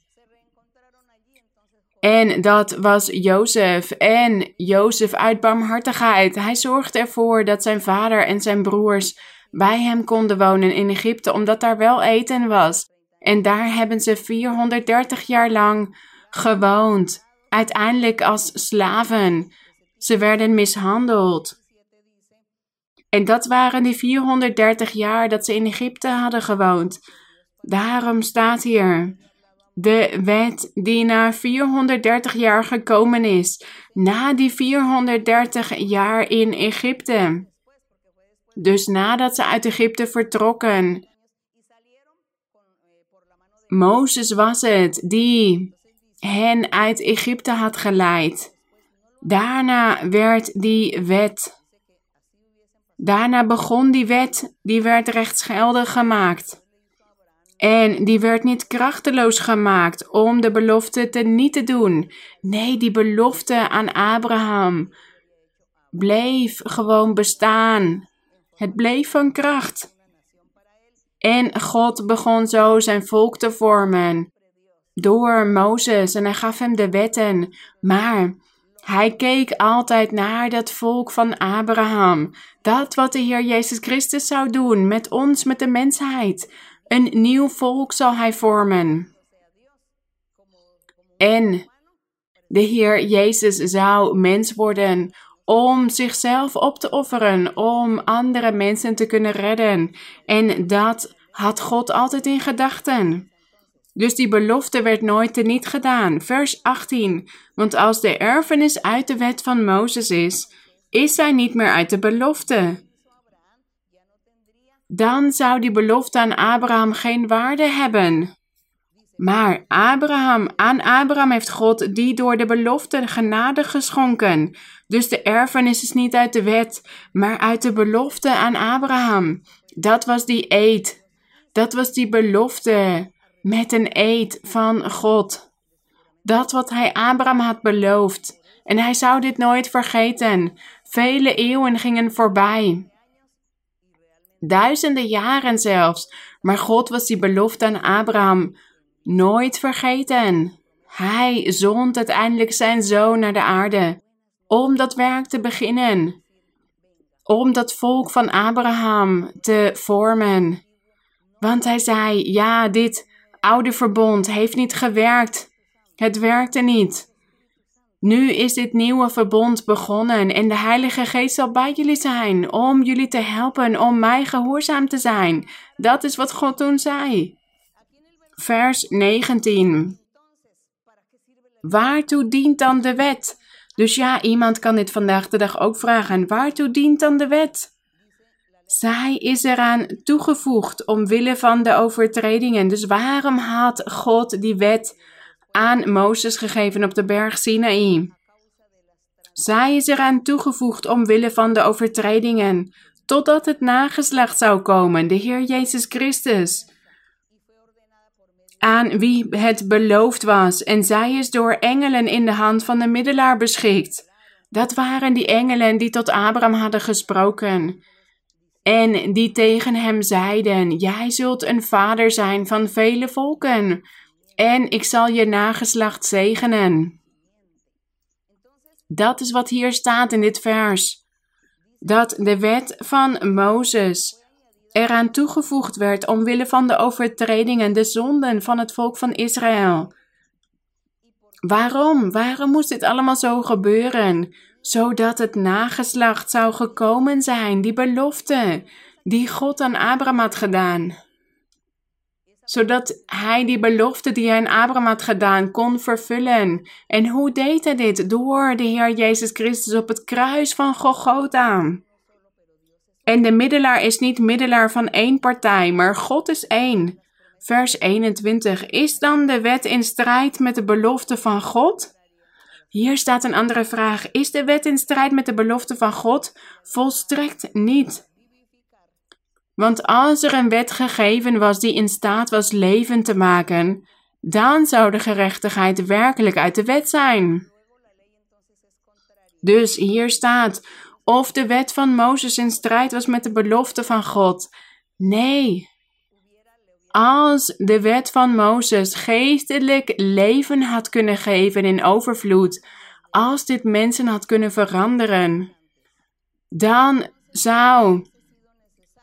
En dat was Jozef. En Jozef uit barmhartigheid. Hij zorgde ervoor dat zijn vader en zijn broers bij hem konden wonen in Egypte, omdat daar wel eten was. En daar hebben ze 430 jaar lang gewoond, uiteindelijk als slaven. Ze werden mishandeld. En dat waren die 430 jaar dat ze in Egypte hadden gewoond. Daarom staat hier de wet die na 430 jaar gekomen is, na die 430 jaar in Egypte. Dus nadat ze uit Egypte vertrokken, Mozes was het die hen uit Egypte had geleid. Daarna werd die wet. Daarna begon die wet, die werd rechtsgeldig gemaakt. En die werd niet krachteloos gemaakt om de belofte te niet te doen. Nee, die belofte aan Abraham bleef gewoon bestaan. Het bleef van kracht. En God begon zo zijn volk te vormen door Mozes en hij gaf hem de wetten. Maar hij keek altijd naar dat volk van Abraham. Dat wat de Heer Jezus Christus zou doen met ons, met de mensheid. Een nieuw volk zal hij vormen. En de Heer Jezus zou mens worden om zichzelf op te offeren, om andere mensen te kunnen redden. En dat had God altijd in gedachten. Dus die belofte werd nooit teniet gedaan. Vers 18. Want als de erfenis uit de wet van Mozes is, is zij niet meer uit de belofte. Dan zou die belofte aan Abraham geen waarde hebben. Maar Abraham, aan Abraham heeft God die door de belofte genade geschonken. Dus de erfenis is niet uit de wet, maar uit de belofte aan Abraham. Dat was die eed. Dat was die belofte met een eed van God. Dat wat hij Abraham had beloofd. En hij zou dit nooit vergeten. Vele eeuwen gingen voorbij. Duizenden jaren zelfs. Maar God was die belofte aan Abraham nooit vergeten. Hij zond uiteindelijk zijn zoon naar de aarde om dat werk te beginnen. Om dat volk van Abraham te vormen. Want hij zei: Ja, dit oude verbond heeft niet gewerkt. Het werkte niet. Nu is dit nieuwe verbond begonnen en de Heilige Geest zal bij jullie zijn om jullie te helpen om mij gehoorzaam te zijn. Dat is wat God toen zei. Vers 19. Waartoe dient dan de wet? Dus ja, iemand kan dit vandaag de dag ook vragen. Waartoe dient dan de wet? Zij is eraan toegevoegd omwille van de overtredingen. Dus waarom had God die wet aan Mozes gegeven op de berg Sinaï? Zij is eraan toegevoegd omwille van de overtredingen, totdat het nageslacht zou komen, de Heer Jezus Christus, aan wie het beloofd was, en zij is door engelen in de hand van de middelaar beschikt. Dat waren die engelen die tot Abraham hadden gesproken. En die tegen hem zeiden: Jij zult een vader zijn van vele volken, en ik zal je nageslacht zegenen. Dat is wat hier staat in dit vers. Dat de wet van Mozes eraan toegevoegd werd omwille van de overtredingen, de zonden van het volk van Israël. Waarom? Waarom moest dit allemaal zo gebeuren? Zodat het nageslacht zou gekomen zijn, die belofte die God aan Abraham had gedaan. Zodat hij die belofte die hij aan Abraham had gedaan kon vervullen. En hoe deed hij dit? Door de Heer Jezus Christus op het kruis van Golgotha. En de middelaar is niet middelaar van één partij, maar God is één. Vers 21. Is dan de wet in strijd met de belofte van God? Hier staat een andere vraag. Is de wet in strijd met de belofte van God? Volstrekt niet. Want als er een wet gegeven was die in staat was leven te maken, dan zou de gerechtigheid werkelijk uit de wet zijn. Dus hier staat: of de wet van Mozes in strijd was met de belofte van God. Nee. Als de wet van Mozes geestelijk leven had kunnen geven in overvloed, als dit mensen had kunnen veranderen, dan zou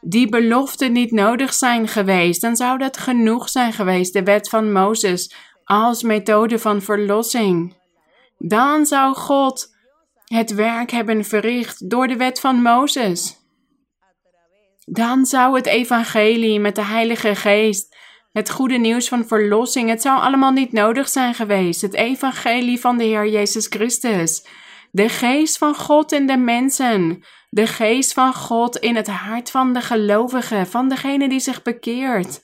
die belofte niet nodig zijn geweest. Dan zou dat genoeg zijn geweest, de wet van Mozes, als methode van verlossing. Dan zou God het werk hebben verricht door de wet van Mozes. Dan zou het evangelie met de Heilige Geest, het goede nieuws van verlossing, het zou allemaal niet nodig zijn geweest. Het evangelie van de Heer Jezus Christus. De geest van God in de mensen. De geest van God in het hart van de gelovigen, van degene die zich bekeert.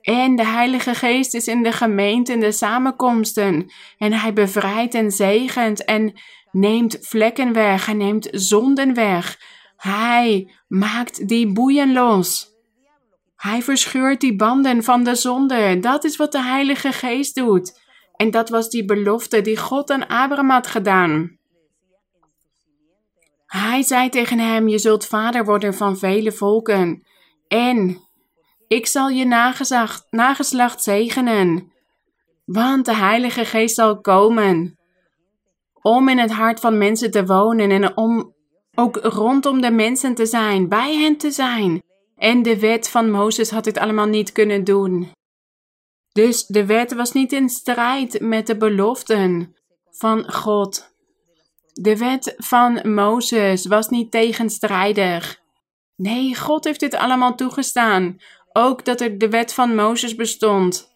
En de Heilige Geest is in de gemeente, in de samenkomsten. En hij bevrijdt en zegent en neemt vlekken weg, hij neemt zonden weg. Hij maakt die boeien los. Hij verscheurt die banden van de zonde. Dat is wat de Heilige Geest doet. En dat was die belofte die God aan Abraham had gedaan. Hij zei tegen hem: Je zult vader worden van vele volken. En ik zal je nageslacht, zegenen. Want de Heilige Geest zal komen om in het hart van mensen te wonen en om ook rondom de mensen te zijn, bij hen te zijn. En de wet van Mozes had dit allemaal niet kunnen doen. Dus de wet was niet in strijd met de beloften van God. De wet van Mozes was niet tegenstrijdig. Nee, God heeft dit allemaal toegestaan. Ook dat er de wet van Mozes bestond.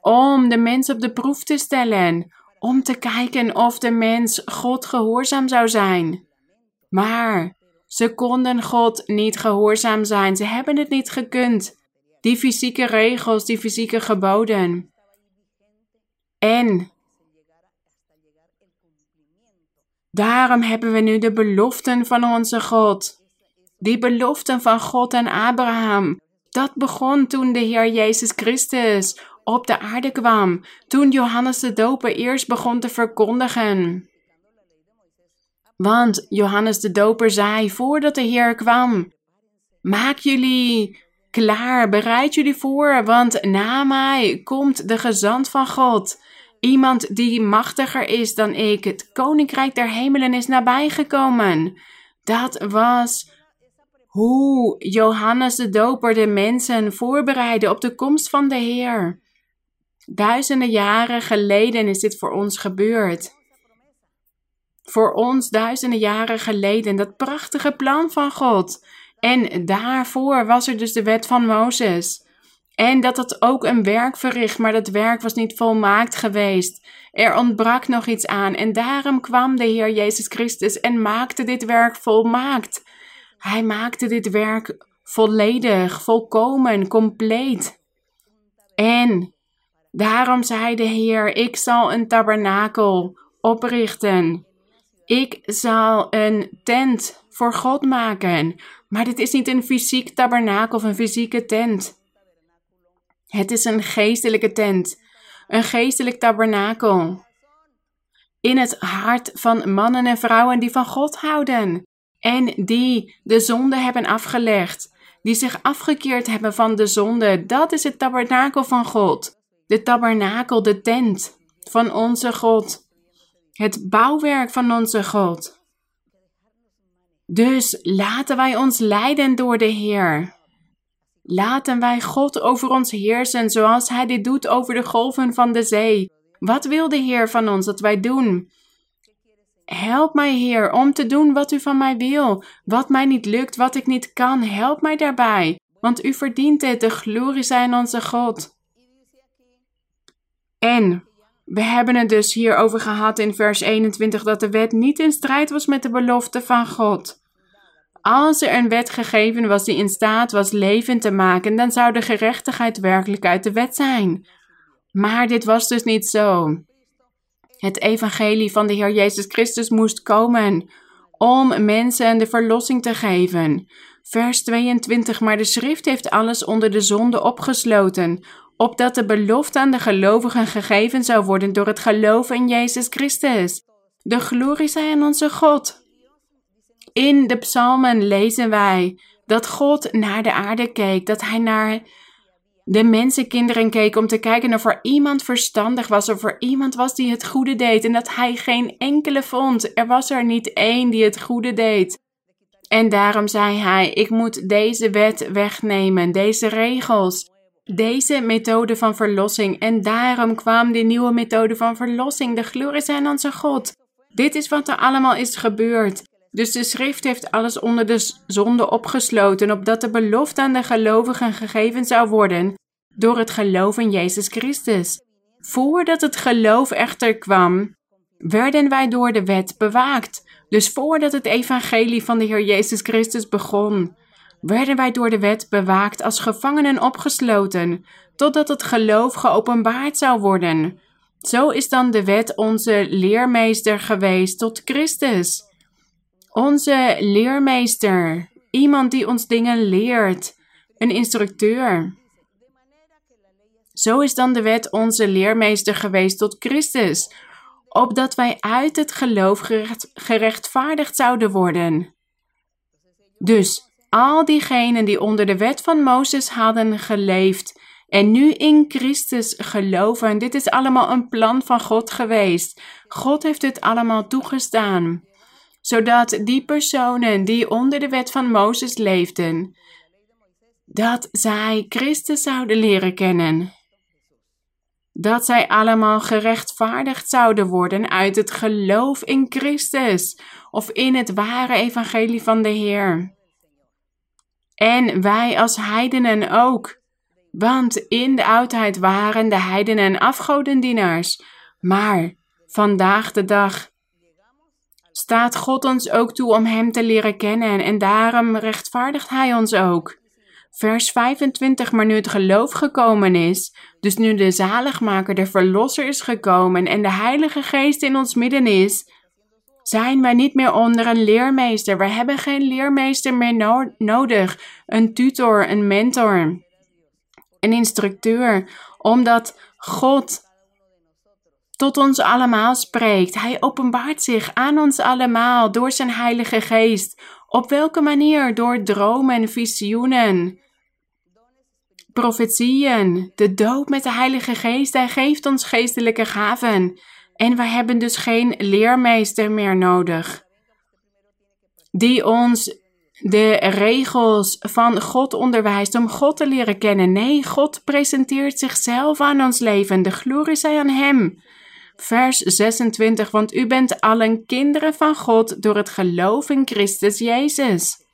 Om de mens op de proef te stellen om te kijken of de mens God gehoorzaam zou zijn. Maar ze konden God niet gehoorzaam zijn. Ze hebben het niet gekund. Die fysieke regels, die fysieke geboden. En daarom hebben we nu de beloften van onze God. Die beloften van God en Abraham. Dat begon toen de Heer Jezus Christus op de aarde kwam, toen Johannes de Doper eerst begon te verkondigen. Want Johannes de Doper zei voordat de Heer kwam: Maak jullie klaar, bereid jullie voor, want na mij komt de gezant van God. Iemand die machtiger is dan ik. Het koninkrijk der hemelen is nabijgekomen. Dat was hoe Johannes de Doper de mensen voorbereidde op de komst van de Heer. Duizenden jaren geleden is dit voor ons gebeurd. Voor ons duizenden jaren geleden, dat prachtige plan van God. En daarvoor was er dus de wet van Mozes. En dat het ook een werk verricht, maar dat werk was niet volmaakt geweest. Er ontbrak nog iets aan en daarom kwam de Heer Jezus Christus en maakte dit werk volmaakt. Hij maakte dit werk volledig, volkomen, compleet. En daarom zei de Heer: Ik zal een tabernakel oprichten. Ik zal een tent voor God maken. Maar dit is niet een fysiek tabernakel of een fysieke tent. Het is een geestelijke tent, een geestelijk tabernakel. In het hart van mannen en vrouwen die van God houden en die de zonde hebben afgelegd, die zich afgekeerd hebben van de zonde. Dat is het tabernakel van God. De tabernakel, de tent van onze God. Het bouwwerk van onze God. Dus laten wij ons leiden door de Heer. Laten wij God over ons heersen, zoals Hij dit doet over de golven van de zee. Wat wil de Heer van ons dat wij doen? Help mij, Heer, om te doen wat U van mij wil. Wat mij niet lukt, wat ik niet kan, help mij daarbij. Want U verdient het, de glorie zijn onze God. En we hebben het dus hierover gehad in vers 21 dat de wet niet in strijd was met de belofte van God. Als er een wet gegeven was die in staat was leven te maken, dan zou de gerechtigheid werkelijk uit de wet zijn. Maar dit was dus niet zo. Het evangelie van de Heer Jezus Christus moest komen om mensen de verlossing te geven. Vers 22, maar de schrift heeft alles onder de zonde opgesloten, opdat de belofte aan de gelovigen gegeven zou worden door het geloven in Jezus Christus. De glorie zij aan onze God. In de psalmen lezen wij dat God naar de aarde keek, dat hij naar de mensenkinderen keek om te kijken of er iemand verstandig was, of er iemand was die het goede deed en dat hij geen enkele vond. Er was er niet één die het goede deed. En daarom zei hij: Ik moet deze wet wegnemen, deze regels, deze methode van verlossing. En daarom kwam die nieuwe methode van verlossing. De glorie zijn onze God. Dit is wat er allemaal is gebeurd. Dus de schrift heeft alles onder de zonde opgesloten, opdat de belofte aan de gelovigen gegeven zou worden door het geloof in Jezus Christus. Voordat het geloof echter kwam, werden wij door de wet bewaakt. Dus voordat het evangelie van de Heer Jezus Christus begon, werden wij door de wet bewaakt als gevangenen opgesloten, totdat het geloof geopenbaard zou worden. Zo is dan de wet onze leermeester geweest tot Christus. Onze leermeester, iemand die ons dingen leert, een instructeur. Zo is dan de wet onze leermeester geweest tot Christus, opdat wij uit het geloof gerecht, gerechtvaardigd zouden worden. Dus al diegenen die onder de wet van Mozes hadden geleefd en nu in Christus geloven, dit is allemaal een plan van God geweest. God heeft dit allemaal toegestaan zodat die personen die onder de wet van Mozes leefden, dat zij Christus zouden leren kennen. Dat zij allemaal gerechtvaardigd zouden worden uit het geloof in Christus of in het ware evangelie van de Heer. En wij als heidenen ook. Want in de oudheid waren de heidenen afgodendienaars. Maar vandaag de dag staat God ons ook toe om Hem te leren kennen en daarom rechtvaardigt Hij ons ook. Vers 25, maar nu het geloof gekomen is, dus nu de zaligmaker, de verlosser is gekomen en de Heilige Geest in ons midden is, zijn wij niet meer onder een leermeester. We hebben geen leermeester meer nodig, een tutor, een mentor, een instructeur, omdat God tot ons allemaal spreekt. Hij openbaart zich aan ons allemaal door zijn Heilige Geest. Op welke manier? Door dromen, visioenen, profetieën, de doop met de Heilige Geest. Hij geeft ons geestelijke gaven. En wij hebben dus geen leermeester meer nodig. Die ons de regels van God onderwijst om God te leren kennen. Nee, God presenteert zichzelf aan ons leven. De glorie zij aan Hem. Vers 26, want u bent allen kinderen van God door het geloof in Christus Jezus.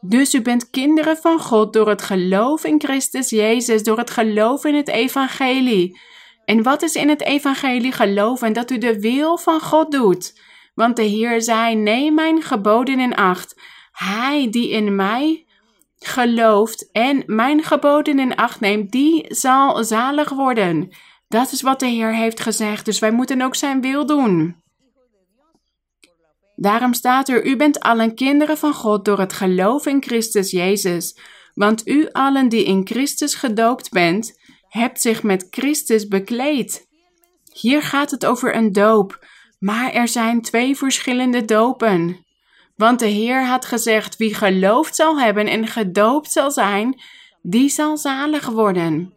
Dus u bent kinderen van God door het geloof in Christus Jezus, door het geloof in het evangelie. En wat is in het evangelie geloven? Dat u de wil van God doet. Want de Heer zei, neem mijn geboden in acht. Hij die in mij gelooft en mijn geboden in acht neemt, die zal zalig worden. Dat is wat de Heer heeft gezegd, dus wij moeten ook zijn wil doen. Daarom staat er: U bent allen kinderen van God door het geloof in Christus Jezus. Want u allen die in Christus gedoopt bent, hebt zich met Christus bekleed. Hier gaat het over een doop, maar er zijn twee verschillende dopen. Want de Heer had gezegd: Wie geloofd zal hebben en gedoopt zal zijn, die zal zalig worden.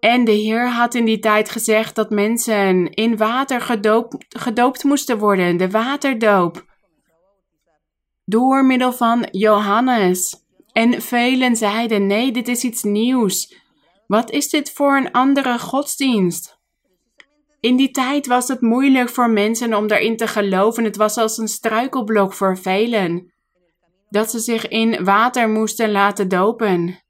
En de Heer had in die tijd gezegd dat mensen in water gedoopt, gedoopt moesten worden, de waterdoop. Door middel van Johannes. En velen zeiden: nee, dit is iets nieuws. Wat is dit voor een andere godsdienst? In die tijd was het moeilijk voor mensen om daarin te geloven. Het was als een struikelblok voor velen. Dat ze zich in water moesten laten dopen.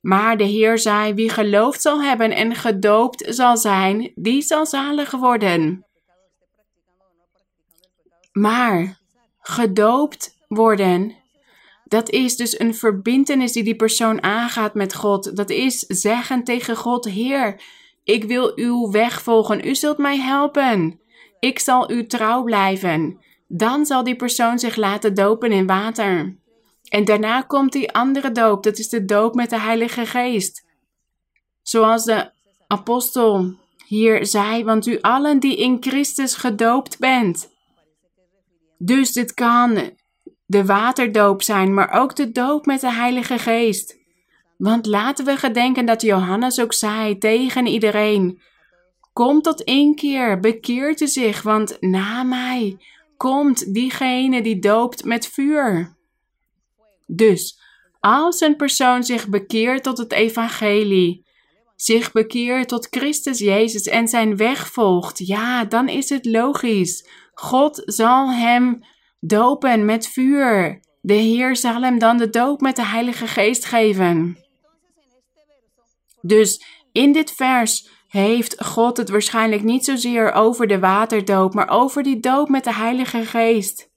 Maar de Heer zei: Wie geloofd zal hebben en gedoopt zal zijn, die zal zalig worden. Maar gedoopt worden, dat is dus een verbintenis die die persoon aangaat met God. Dat is zeggen tegen God: Heer, ik wil uw weg volgen. U zult mij helpen. Ik zal u trouw blijven. Dan zal die persoon zich laten dopen in water. En daarna komt die andere doop, dat is de doop met de Heilige Geest. Zoals de apostel hier zei, want u allen die in Christus gedoopt bent. Dus dit kan de waterdoop zijn, maar ook de doop met de Heilige Geest. Want laten we gedenken dat Johannes ook zei tegen iedereen: Kom tot keer, bekeert u zich, want na mij komt diegene die doopt met vuur. Dus als een persoon zich bekeert tot het evangelie, zich bekeert tot Christus Jezus en zijn weg volgt, ja, dan is het logisch. God zal hem dopen met vuur. De Heer zal hem dan de doop met de Heilige Geest geven. Dus in dit vers heeft God het waarschijnlijk niet zozeer over de waterdoop, maar over die doop met de Heilige Geest.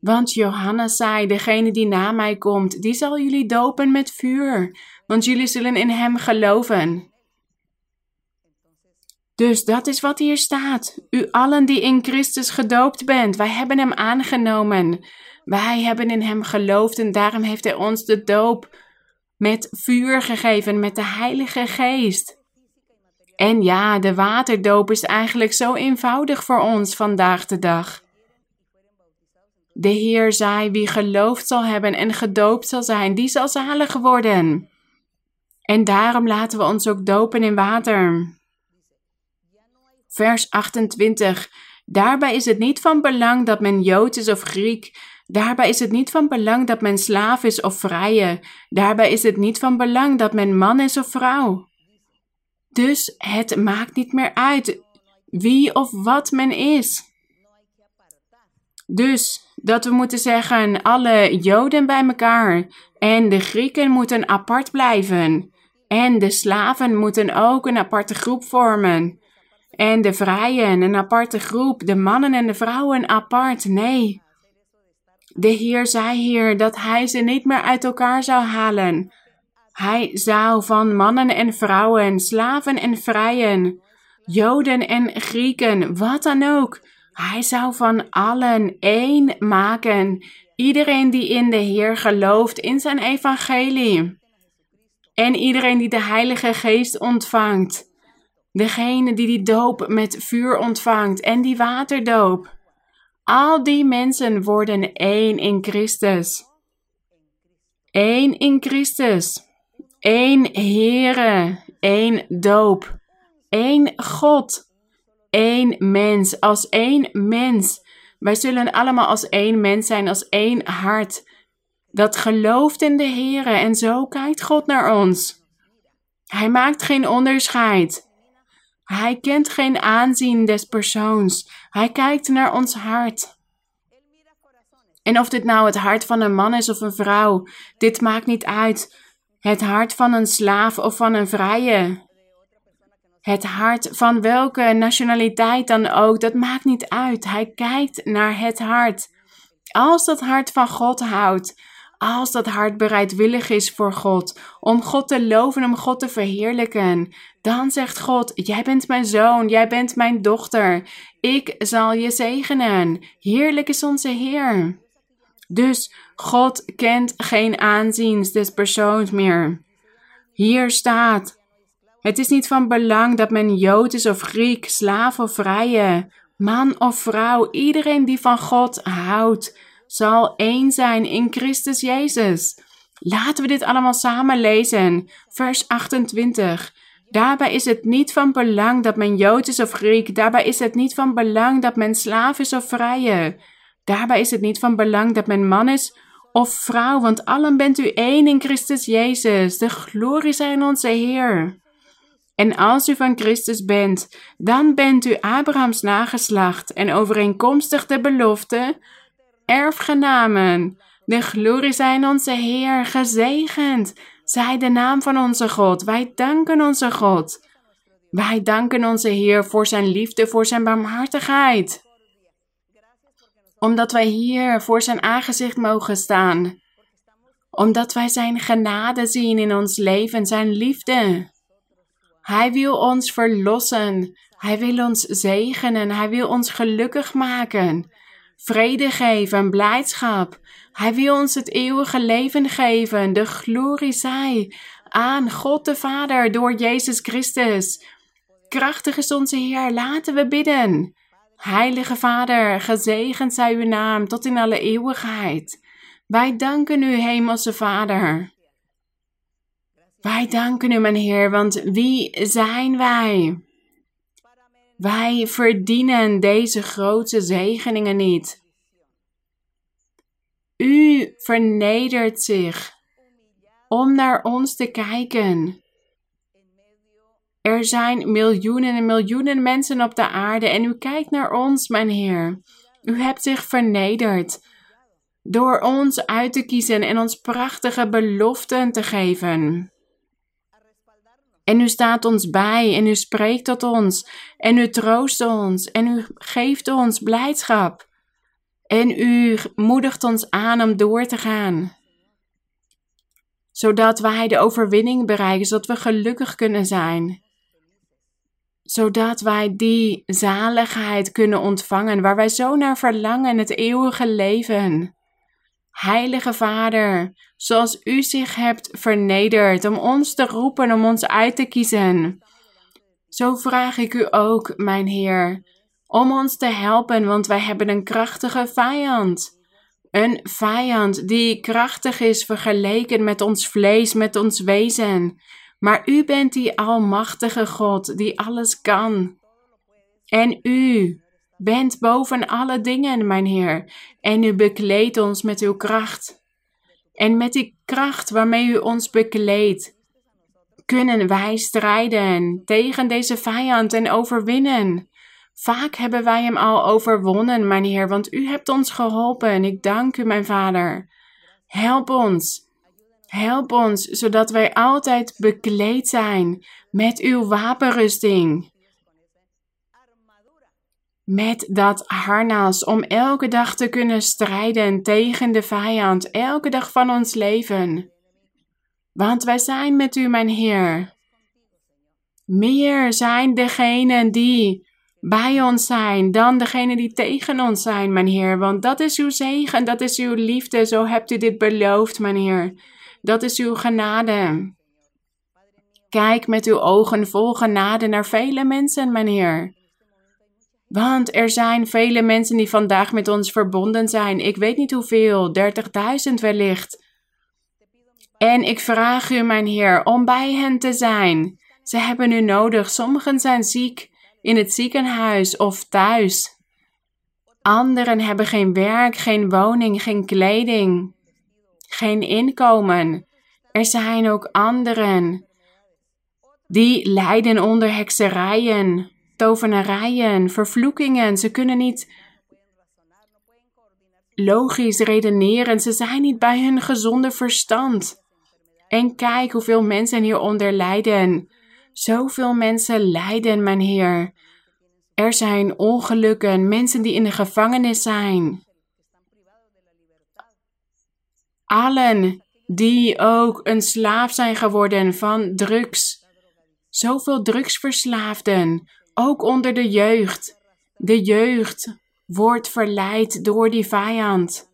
Want Johannes zei: Degene die na mij komt, die zal jullie dopen met vuur, want jullie zullen in hem geloven. Dus dat is wat hier staat. U allen die in Christus gedoopt bent, wij hebben hem aangenomen. Wij hebben in hem geloofd en daarom heeft hij ons de doop met vuur gegeven, met de Heilige Geest. En ja, de waterdoop is eigenlijk zo eenvoudig voor ons vandaag de dag. De Heer zei: Wie geloofd zal hebben en gedoopt zal zijn, die zal zalig worden. En daarom laten we ons ook dopen in water. Vers 28. Daarbij is het niet van belang dat men Jood is of Griek. Daarbij is het niet van belang dat men slaaf is of vrije. Daarbij is het niet van belang dat men man is of vrouw. Dus het maakt niet meer uit wie of wat men is. Dus dat we moeten zeggen alle Joden bij elkaar en de Grieken moeten apart blijven. En de slaven moeten ook een aparte groep vormen. En de vrijen een aparte groep, de mannen en de vrouwen apart. Nee. De Heer zei hier dat Hij ze niet meer uit elkaar zou halen. Hij zou van mannen en vrouwen, slaven en vrijen, Joden en Grieken, wat dan ook, hij zou van allen één maken, iedereen die in de Heer gelooft in zijn evangelie. En iedereen die de Heilige Geest ontvangt. Degene die die doop met vuur ontvangt en die waterdoop. Al die mensen worden één in Christus. Eén in Christus. Eén Heere. Één doop. Één God één mens, als één mens Wij zullen allemaal als één mens zijn, als één hart. Dat gelooft in de Heer en zo kijkt God naar ons. Hij maakt geen onderscheid. Hij kent geen aanzien des persoons. Hij kijkt naar ons hart. En of dit nou het hart van een man is of een vrouw, dit maakt niet uit. Het hart van een slaaf of van een vrije. Het hart van welke nationaliteit dan ook, dat maakt niet uit. Hij kijkt naar het hart. Als dat hart van God houdt, als dat hart bereidwillig is voor God, om God te loven, om God te verheerlijken, dan zegt God: Jij bent mijn zoon, jij bent mijn dochter. Ik zal je zegenen. Heerlijk is onze Heer. Dus God kent geen aanzien des persoons meer. Hier staat: Het is niet van belang dat men Jood is of Griek, slaaf of vrije, man of vrouw, iedereen die van God houdt zal één zijn in Christus Jezus. Laten we dit allemaal samen lezen. Vers 28. Daarbij is het niet van belang dat men Jood is of Griek. Daarbij is het niet van belang dat men slaaf is of vrije. Daarbij is het niet van belang dat men man is of vrouw, want allen bent u één in Christus Jezus. De glorie zijn onze Heer. En als u van Christus bent, dan bent u Abrahams nageslacht en overeenkomstig de belofte erfgenamen. De glorie zijn onze Heer, gezegend zij de naam van onze God. Wij danken onze God. Wij danken onze Heer voor zijn liefde, voor zijn barmhartigheid. Omdat wij hier voor zijn aangezicht mogen staan. Omdat wij zijn genade zien in ons leven, zijn liefde. Hij wil ons verlossen. Hij wil ons zegenen. Hij wil ons gelukkig maken vrede geven, blijdschap. Hij wil ons het eeuwige leven geven. De glorie zij aan God de Vader door Jezus Christus. Krachtig is onze Heer, laten we bidden. Heilige Vader, gezegend zij uw naam tot in alle eeuwigheid. Wij danken u, Hemelse Vader. Wij danken u, mijn Heer, want wie zijn wij? Wij verdienen deze grote zegeningen niet. U vernedert zich om naar ons te kijken. Er zijn miljoenen en miljoenen mensen op de aarde en u kijkt naar ons, mijn Heer. U hebt zich vernederd door ons uit te kiezen en ons prachtige beloften te geven. En u staat ons bij en u spreekt tot ons en u troost ons en u geeft ons blijdschap. En u moedigt ons aan om door te gaan. Zodat wij de overwinning bereiken, zodat we gelukkig kunnen zijn. Zodat wij die zaligheid kunnen ontvangen waar wij zo naar verlangen, het eeuwige leven. Heilige Vader, zoals u zich hebt vernederd om ons te roepen, om ons uit te kiezen. Zo vraag ik u ook, mijn Heer, om ons te helpen, want wij hebben een krachtige vijand. Een vijand die krachtig is vergeleken met ons vlees, met ons wezen. Maar u bent die almachtige God die alles kan. En u bent boven alle dingen, mijn Heer, en u bekleedt ons met uw kracht. En met die kracht waarmee u ons bekleedt, kunnen wij strijden tegen deze vijand en overwinnen. Vaak hebben wij hem al overwonnen, mijn Heer, want u hebt ons geholpen. Ik dank u, mijn Vader. Help ons. Help ons, zodat wij altijd bekleed zijn met uw wapenrusting. Met dat harnas om elke dag te kunnen strijden tegen de vijand, elke dag van ons leven. Want wij zijn met u, mijn Heer. Meer zijn degenen die bij ons zijn dan degene die tegen ons zijn, mijn Heer. Want dat is uw zegen, dat is uw liefde. Zo hebt u dit beloofd, mijn Heer. Dat is uw genade. Kijk met uw ogen vol genade naar vele mensen, mijn Heer. Want er zijn vele mensen die vandaag met ons verbonden zijn. Ik weet niet hoeveel, 30.000 wellicht. En ik vraag u, mijn Heer, om bij hen te zijn. Ze hebben u nodig. Sommigen zijn ziek in het ziekenhuis of thuis. Anderen hebben geen werk, geen woning, geen kleding, geen inkomen. Er zijn ook anderen die lijden onder hekserijen, tovenarijen, vervloekingen. Ze kunnen niet logisch redeneren. Ze zijn niet bij hun gezonde verstand. En kijk hoeveel mensen hieronder lijden. Zoveel mensen lijden, mijn Heer. Er zijn ongelukken, mensen die in de gevangenis zijn. Allen die ook een slaaf zijn geworden van drugs. Zoveel drugsverslaafden, ook onder de jeugd. De jeugd wordt verleid door die vijand.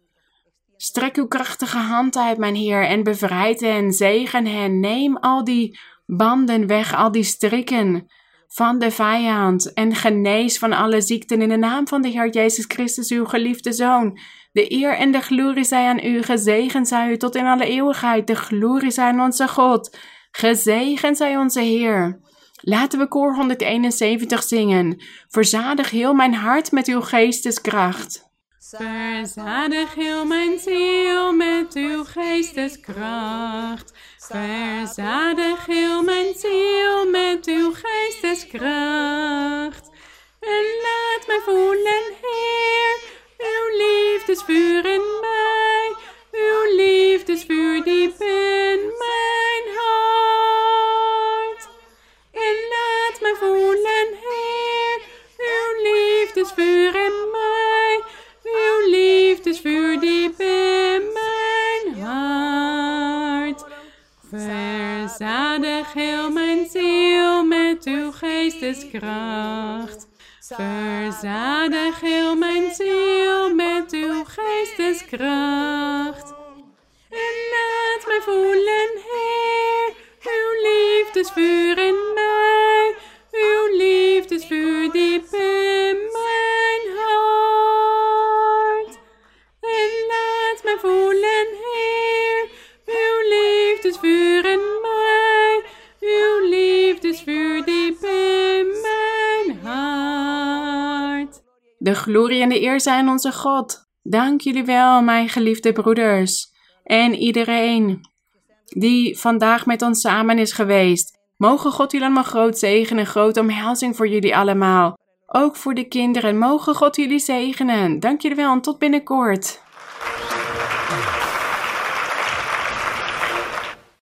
Strek uw krachtige hand uit, mijn Heer, en bevrijd hen, zegen hen. Neem al die banden weg, al die strikken van de vijand en genees van alle ziekten in de naam van de Heer Jezus Christus, uw geliefde Zoon. De eer en de glorie zij aan u, gezegend zij u tot in alle eeuwigheid. De glorie zij aan onze God, gezegend zij onze Heer. Laten we koor 171 zingen. Verzadig heel mijn hart met uw geesteskracht. Verzadig heel mijn ziel met uw geesteskracht. Verzadig heel mijn ziel met uw geesteskracht. En laat mij voelen, Heer, uw liefdesvuur in mij, uw liefdesvuur diep in mijn hart. Liefdesvuur in mij, uw liefdesvuur diep in mijn hart. Verzadig heel mijn ziel met uw geesteskracht. Verzadig heel mijn ziel met uw geesteskracht. En laat mij voelen, Heer, uw liefdesvuur in mij, De glorie en de eer zijn onze God. Dank jullie wel, mijn geliefde broeders. En iedereen die vandaag met ons samen is geweest. Mogen God jullie allemaal groot zegenen, grote omhelzing voor jullie allemaal. Ook voor de kinderen. Mogen God jullie zegenen. Dank jullie wel en tot binnenkort.